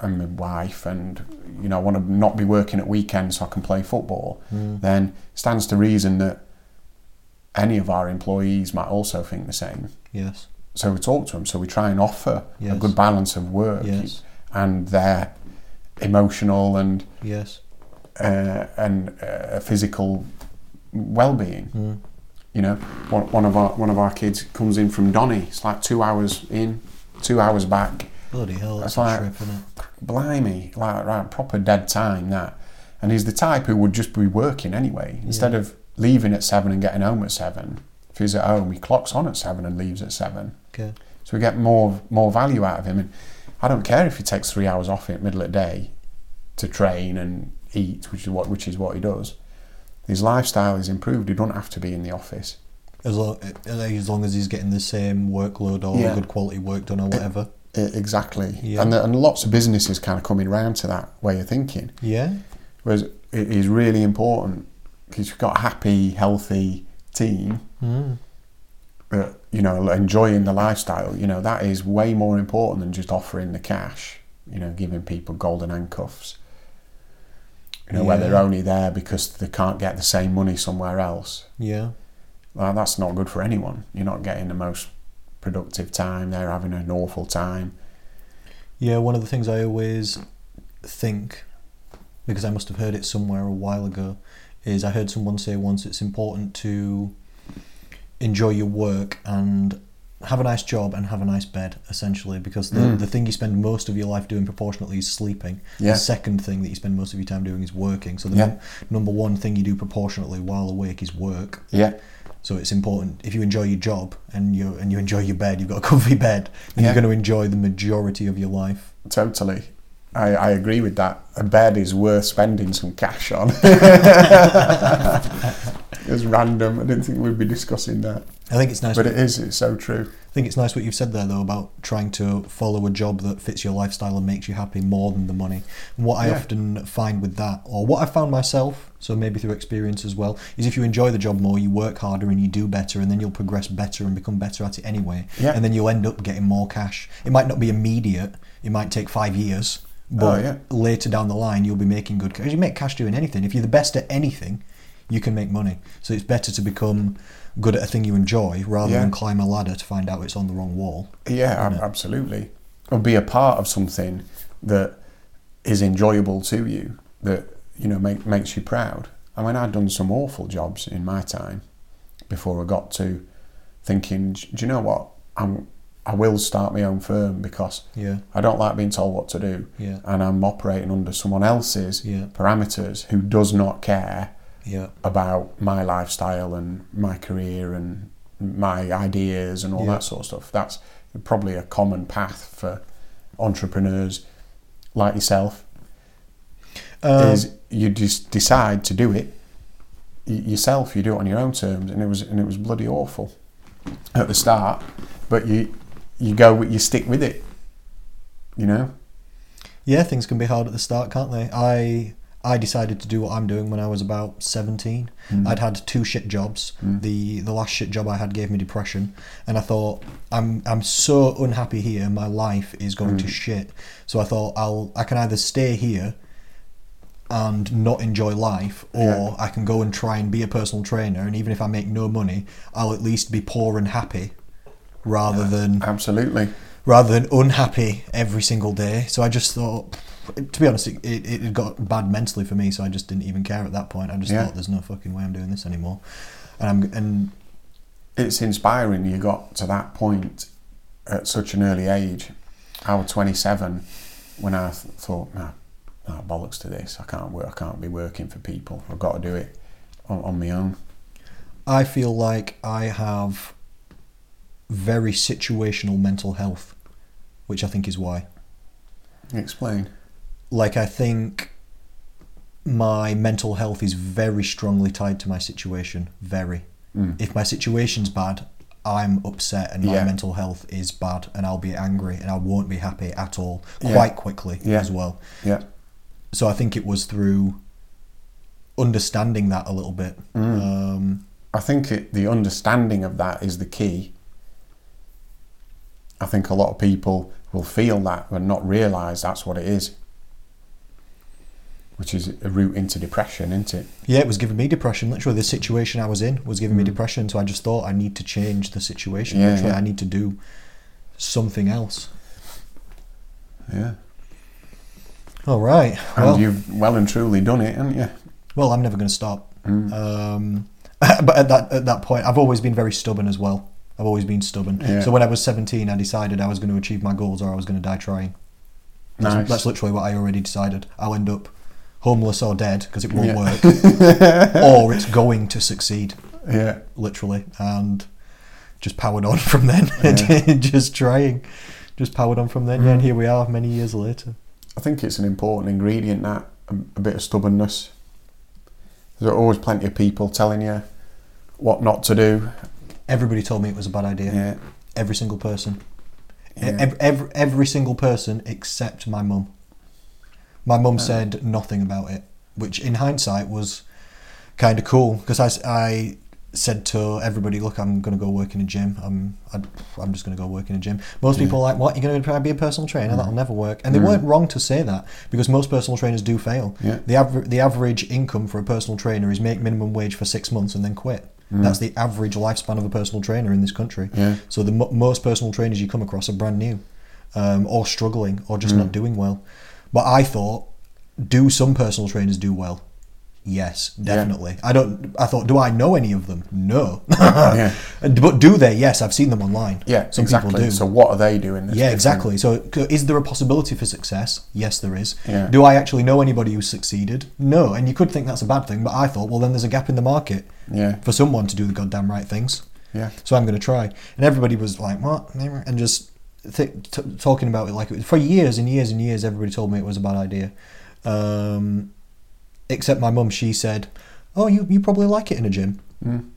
and my wife and you know I want to not be working at weekends so I can play football, mm. then it stands to reason that any of our employees might also think the same. yes, So we talk to them. So we try and offer a good balance of work yes, and their emotional and yes. uh, and uh, physical well-being. Mm. You know, one, one of our one of our kids comes in from Donny. It's like two hours in, two hours back. Bloody hell, that's, That's like- trip? Blimey, like right, proper dead time that. And he's the type who would just be working anyway instead Yeah. of leaving at seven and getting home at seven. If he's at home, he clocks on at seven and leaves at seven. Okay. Uh, so we get more more value out of him. And I don't care if he takes three hours off in the middle of the day to train and eat, which is what which is what he does. His lifestyle is improved. He don't have to be in the office. As long, eh, as long as he's getting the same workload or Yeah. good quality work done or eh, whatever. I- exactly. Yeah. And the, and lots of businesses kind of coming round to that way of thinking. Yeah. Whereas it is really important because you've got a happy, healthy team Mm. that you know enjoying the lifestyle. You know that is way more important than just offering the cash. You know, giving people golden handcuffs. You know, where they're only there because they can't get the same money somewhere else. Yeah. Well, that's not good for anyone. You're not getting the most productive time. They're having an awful time. Yeah, one of the things I always think, because I must have heard it somewhere a while ago, is I heard someone say once it's important to enjoy your work and have a nice job and have a nice bed, essentially, because the, Mm. the thing you spend most of your life doing proportionately is sleeping. Yeah. The second thing that you spend most of your time doing is working. So the Yeah. num- number one thing you do proportionately while awake is work. Yeah, So it's important if you enjoy your job and you and you enjoy your bed, you've got a comfy bed, then Yeah. you're going to enjoy the majority of your life. totally. I, I agree with that. A bed is worth spending some cash on. it's random. I didn't think we'd be discussing that, I think it's nice. but it is. It's so true. I think it's nice what you've said there though about trying to follow a job that fits your lifestyle and makes you happy more than the money. And what I Yeah. often find with that, or what I found myself, so maybe through experience as well, is if you enjoy the job more, you work harder and you do better, and then you'll progress better and become better at it anyway. Yeah. And then you'll end up getting more cash. It might not be immediate. It might take five years. Oh, but Oh, yeah. later down the line, you'll be making good cash. You make cash doing anything. If you're the best at anything, you can make money. So it's better to become good at a thing you enjoy rather Yeah. than climb a ladder to find out it's on the wrong wall. Yeah, ab- absolutely. Or be a part of something that is enjoyable to you, that you know make, makes you proud. I mean, I'd done some awful jobs in my time before I got to thinking, "Do you know what? I'm I will start my own firm because Yeah, I don't like being told what to do, yeah, and I'm operating under someone else's yeah, parameters who does not care yeah, about my lifestyle and my career and my ideas and all Yeah. that sort of stuff. That's probably a common path for entrepreneurs like yourself. Um, is you just decide to do it yourself. You do it on your own terms, and it was and it was bloody awful at the start. But you you go you stick with it. You know. yeah, things can be hard at the start, can't they? I I decided to do what I'm doing when I was about 17. Mm. I'd had two shit jobs. Mm. The the last shit job I had gave me depression, and I thought I'm I'm so unhappy here. My life is going to Mm. shit. So I thought I'll I can either stay here and not enjoy life, or Yeah. I can go and try and be a personal trainer. And even if I make no money, I'll at least be poor and happy, rather than Absolutely. rather than unhappy every single day. So I just thought, to be honest, it, it, it got bad mentally for me. So I just didn't even care at that point. I just Yeah. thought, there's no fucking way I'm doing this anymore. And I'm and It's inspiring you got to that point at such an early age. I was 27 when I th- thought, no, no, bollocks to this. I can't work. I can't be working for people. I've got to do it on, on my own. I feel like I have very situational mental health, which I think is why. Explain. Like I think my mental health is very strongly tied to my situation. Very. Mm. if my situation's bad, I'm upset and my Yeah. mental health is bad and I'll be angry and I won't be happy at all Yeah. quite quickly Yeah. as well. Yeah. So I think it was through understanding that a little bit. Mm. Um, I think it, the understanding of that is the key. I think a lot of people will feel that but not realise that's what it is, which is a route into depression, isn't it? yeah, it was giving me depression. Literally, the situation I was in was giving me Mm. depression. So I just thought I need to change the situation. Yeah, Literally, yeah. I need to do something else. Yeah. All right. And Well, you've well and truly done it, haven't you? well, I'm never going to stop. Mm. Um, but at that at that point, I've always been very stubborn as well. I've always been stubborn. Yeah. So when I was 17, I decided I was going to achieve my goals or I was going to die trying. That's, Nice. that's literally what I already decided. I'll end up homeless or dead because it won't Yeah. work, or it's going to succeed, yeah. literally, and just powered on from then. Yeah. just trying, just powered on from then. Yeah, and mm. here we are, many years later. I think it's an important ingredient that a, a bit of stubbornness. There's always plenty of people telling you what not to do. Everybody told me it was a bad idea. Yeah. Every single person. Yeah. Every, every, every single person except my mum. My mum Uh. said nothing about it. which in hindsight was kind of cool because I, I said to everybody, look, I'm going to go work in a gym. I'm I, I'm just going to go work in a gym. Most people are like, what? You're going to try and be a personal trainer? That'll never work. And they weren't wrong to say that because most personal trainers do fail. Yeah. The aver- the average income for a personal trainer is make minimum wage for six months and then quit. That's the average lifespan of a personal trainer in this country. Yeah. So the mo- most personal trainers you come across are brand new, um, or struggling, or just not doing well. But I thought, do some personal trainers do well? Yes, definitely. I don't. I thought, do I know any of them? No. Yeah. But do they? Yes, I've seen them online. Yeah, some exactly. people do. So what are they doing? yeah, exactly. So, is there a possibility for success? Yes, there is. Yeah. Do I actually know anybody who's succeeded? No. And you could think that's a bad thing, but I thought, well, then there's a gap in the market Yeah, for someone to do the goddamn right things. yeah, So I'm going to try. And everybody was like, what? And just th- t- talking about it like for years and years and years, everybody told me it was a bad idea. Um, except my mum, she said, "Oh, you, you probably like it in a gym," Mm.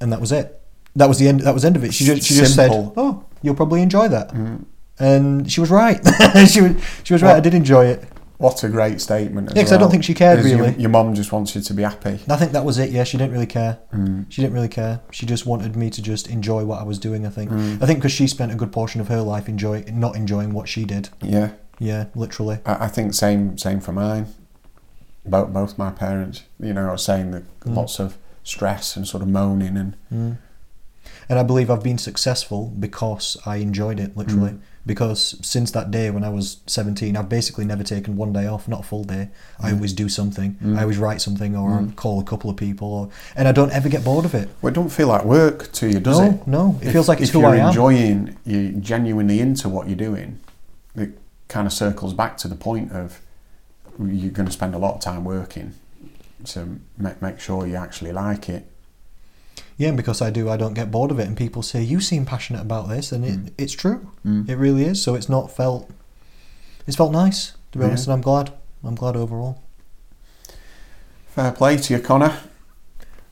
and that was it. That was the end. That was the end of it. She just she just said, "Oh, you'll probably enjoy that," Mm. and she was right. she was she was right. What- I did enjoy it. What a great statement. Yeah, 'cause I don't think she cared Is your- really. Your mum just wants you to be happy. I think that was it. Yeah, she didn't really care. Mm. She didn't really care. She just wanted me to just enjoy what I was doing. I think. Mm. I think because she spent a good portion of her life enjoy not enjoying what she did. Yeah, Yeah, literally. I, I think same same for mine. Both both my parents. You know, was saying that Mm. lots of stress and sort of moaning and Mm. And I believe I've been successful because I enjoyed it, literally. Because since that day when I was 17, I've basically never taken one day off, not a full day. I Mm. always do something. Mm. I always write something or Mm. call a couple of people. Or, and I don't ever get bored of it. well, it don't feel like work to you, does no, it? no. It If- feels like it's if who you're I am. enjoying, you're genuinely into what you're doing. It kind of circles back to the point of you're going to spend a lot of time working, so make make sure you actually like it. Yeah, and because I do, I don't get bored of it. And people say, You seem passionate about this. And it, Mm. it's true. Mm. It really is. So it's not felt. It's felt nice, to be Yeah. honest. And I'm glad. I'm glad overall. Fair play to you, Connor.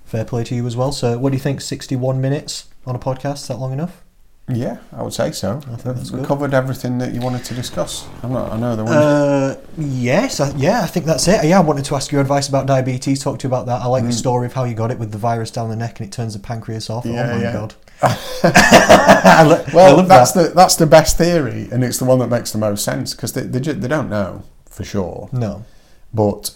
Fair play to you as well. So, what do you think? 61 minutes on a podcast? Is that long enough? Yeah, I would say so. I think that's we good. covered everything that you wanted to discuss. I'm not. I know there was. Uh, yes, I, yeah, I think that's it. Yeah, I wanted to ask your advice about diabetes. Talk to you about that. I like the Mm. story of how you got it with the virus down the neck and it turns the pancreas off. Yeah, oh my yeah. god! I, lo- I well, love that's that. the that's the best theory, and it's the one that makes the most sense because they they, ju- they don't know for sure, No, but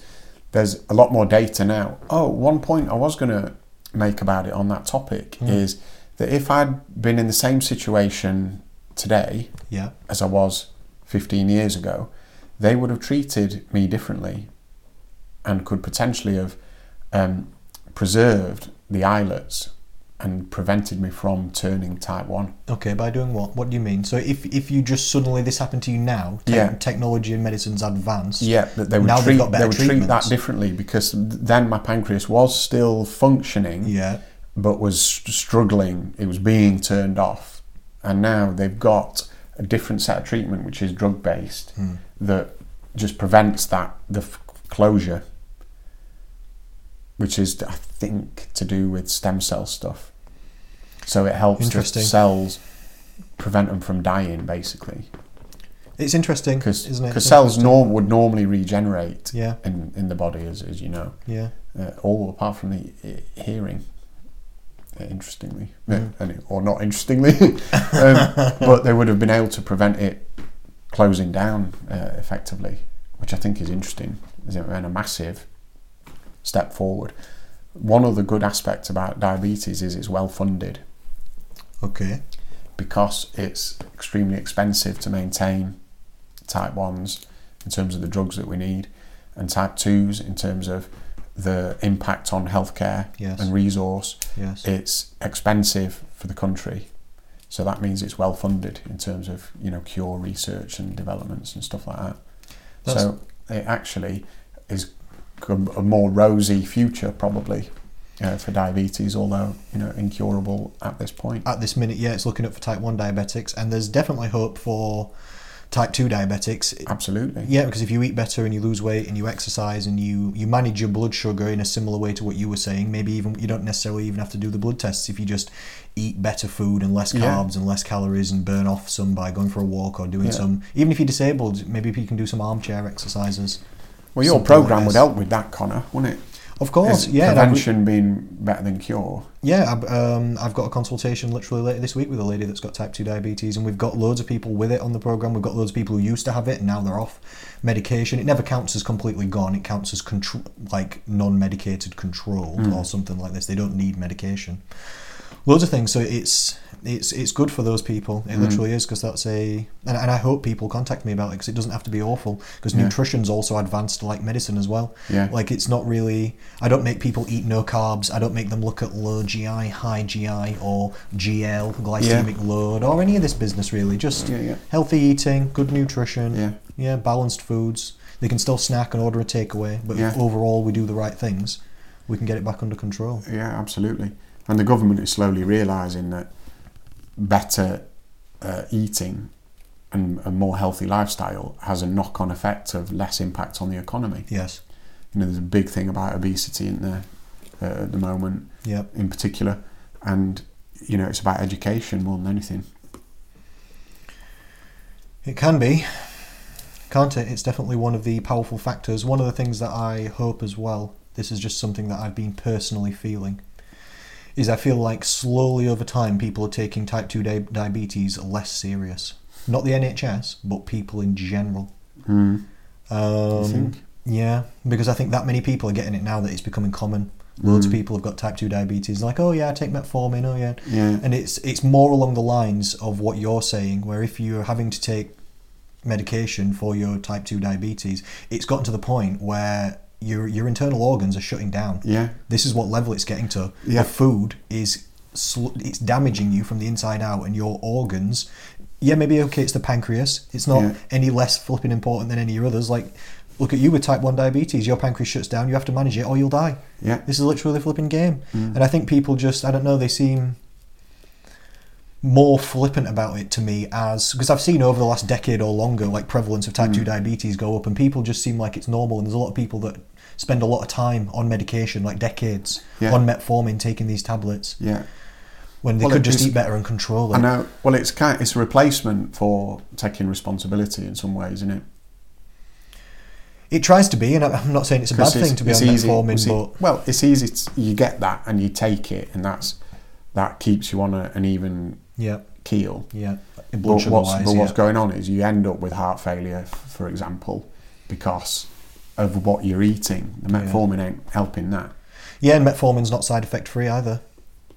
there's a lot more data now. Oh, one point I was going to make about it on that topic Mm. is that if I'd been in the same situation today yeah, as I was 15 years ago, they would have treated me differently and could potentially have um, preserved the islets and prevented me from turning type 1. okay. By doing what? What do you mean? So if if you just suddenly this happened to you now, te- Yeah. technology and medicine's advanced. Yeah, that they would Now they've treat got better they would treat that differently because then my pancreas was still functioning Yeah. But was struggling. It was being turned off, and now they've got a different set of treatment, which is drug based, Hmm. that just prevents that the f- closure, which is I think to do with stem cell stuff. So it helps the cells prevent them from dying, basically, It's interesting, because isn't it? It's cells norm- would normally regenerate Yeah, in in the body, as as you know yeah. uh, all apart from the uh, hearing. Interestingly, Mm. or not interestingly, um, but they would have been able to prevent it closing down uh, effectively, which I think is interesting is it, and a massive step forward. One of the good aspects about diabetes is it's well funded Okay. because it's extremely expensive to maintain type 1s in terms of the drugs that we need and type 2s in terms of the impact on healthcare Yes. and resource Yes. it's expensive for the country so that means it's well funded in terms of you know cure research and developments and stuff like that That's- so it actually is a more rosy future probably uh, for diabetes although you know incurable at this point At this minute, yeah, it's looking up for type one diabetics, and there's definitely hope for type two diabetics. absolutely Yeah, because if you eat better and you lose weight and you exercise and you, you manage your blood sugar in a similar way to what you were saying, maybe even you don't necessarily even have to do the blood tests if you just eat better food and less Yeah. carbs and less calories and burn off some by going for a walk or doing Yeah. some. Even if you're disabled, maybe you can do some armchair exercises. Well, your program like would help with that, Connor, wouldn't it? Of course, Is yeah. and I would- Prevention being better than cure. Yeah, I've, um, I've got a consultation literally later this week with a lady that's got type 2 diabetes, and we've got loads of people with it on the program. We've got loads of people who used to have it, and now they're off medication. It never counts as completely gone, it counts as contr- like non medicated controlled or something like this. They don't need medication. Loads of things, so it's it's it's good for those people. It literally mm-hmm. is because that's a and, and I hope people contact me about it because it doesn't have to be awful because Yeah. nutrition's also advanced like medicine as well. Yeah. Like it's not really. I don't make people eat no carbs. I don't make them look at low GI, high GI, or GL glycemic load, or any of this business really. Just Yeah, yeah. healthy eating, good nutrition. Yeah. Yeah, balanced foods. They can still snack and order a takeaway, but if overall we do the right things, we can get it back under control. Yeah, absolutely. And the government is slowly realising that better uh, eating and a more healthy lifestyle has a knock-on effect of less impact on the economy. Yes. You know, there's a big thing about obesity in there uh, at the moment, Yep. in particular, and you know, it's about education more than anything. It can be, can't it? It's definitely one of the powerful factors. One of the things that I hope as well, this is just something that I've been personally feeling, is I feel like slowly over time people are taking type 2 di- diabetes less serious. Not the NHS, but people in general. Mm. Um, think? Yeah, because I think that many people are getting it now that it's becoming common. Loads of Mm. people have got type 2 diabetes. Like, oh yeah, I take metformin, oh yeah. Yeah. And it's it's more along the lines of what you're saying, where if you're having to take medication for your type two diabetes, it's gotten to the point where your your internal organs are shutting down. Yeah. This is what level it's getting to. Yeah. The food is sl- it's damaging you from the inside out, and your organs. Yeah, maybe okay, it's the pancreas. It's not Yeah. any less flipping important than any of your others. Like, look at you with type one diabetes. Your pancreas shuts down. You have to manage it, or you'll die. Yeah. This is literally a flipping game. Mm. And I think people just, I don't know, they seem more flippant about it to me as because I've seen over the last decade or longer like prevalence of type Mm. 2 diabetes go up and people just seem like it's normal and there's a lot of people that spend a lot of time on medication like decades Yeah. on metformin taking these tablets Yeah. when they Well, could just is- eat better and control it. I know. Well, it's kind. of, It's a replacement for taking responsibility in some ways, isn't it? It tries to be and I'm not saying it's a bad thing to be on easy- metformin it's but well, it's easy. To, you get that and you take it, and that's that keeps you on a, an even yeah keel. yeah But what's, but what's yeah. going on is you end up with heart failure, for example, because of what you're eating. The Yeah. metformin ain't helping that. yeah and metformin's not side effect free either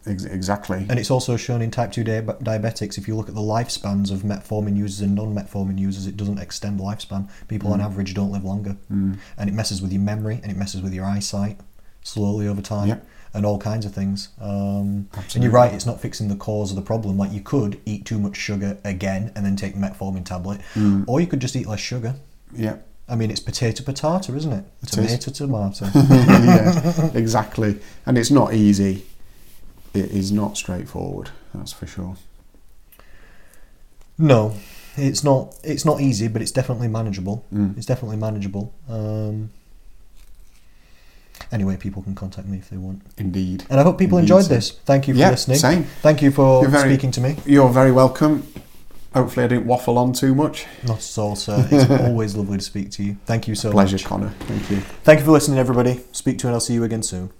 Ex- exactly. And it's also shown in type 2 dia- diabetics, if you look at the lifespans of metformin users and non metformin users, it doesn't extend lifespan. People on average don't live longer. Mm. And it messes with your memory and it messes with your eyesight slowly over time Yep. and all kinds of things. Um, and you're right, it's not fixing the cause of the problem. Like you could eat too much sugar again and then take metformin tablet, Mm. or you could just eat less sugar. Yeah. I mean, it's potato potato, isn't it? It tomato tomato. yeah, exactly. And it's not easy. It is not straightforward. That's for sure. No, it's not. It's not easy, but it's definitely manageable. Mm. It's definitely manageable. Um, anyway, people can contact me if they want, Indeed. and I hope people Indeed, enjoyed sir. this. Thank you for Yeah, listening. same. Thank you for very- speaking to me. You're very welcome. Hopefully, I didn't waffle on too much. Not at all, sir. It's always lovely to speak to you. Thank you so Pleasure, much. Connor. Thank you. Thank you for listening, everybody. Speak to you, and I'll see you again soon.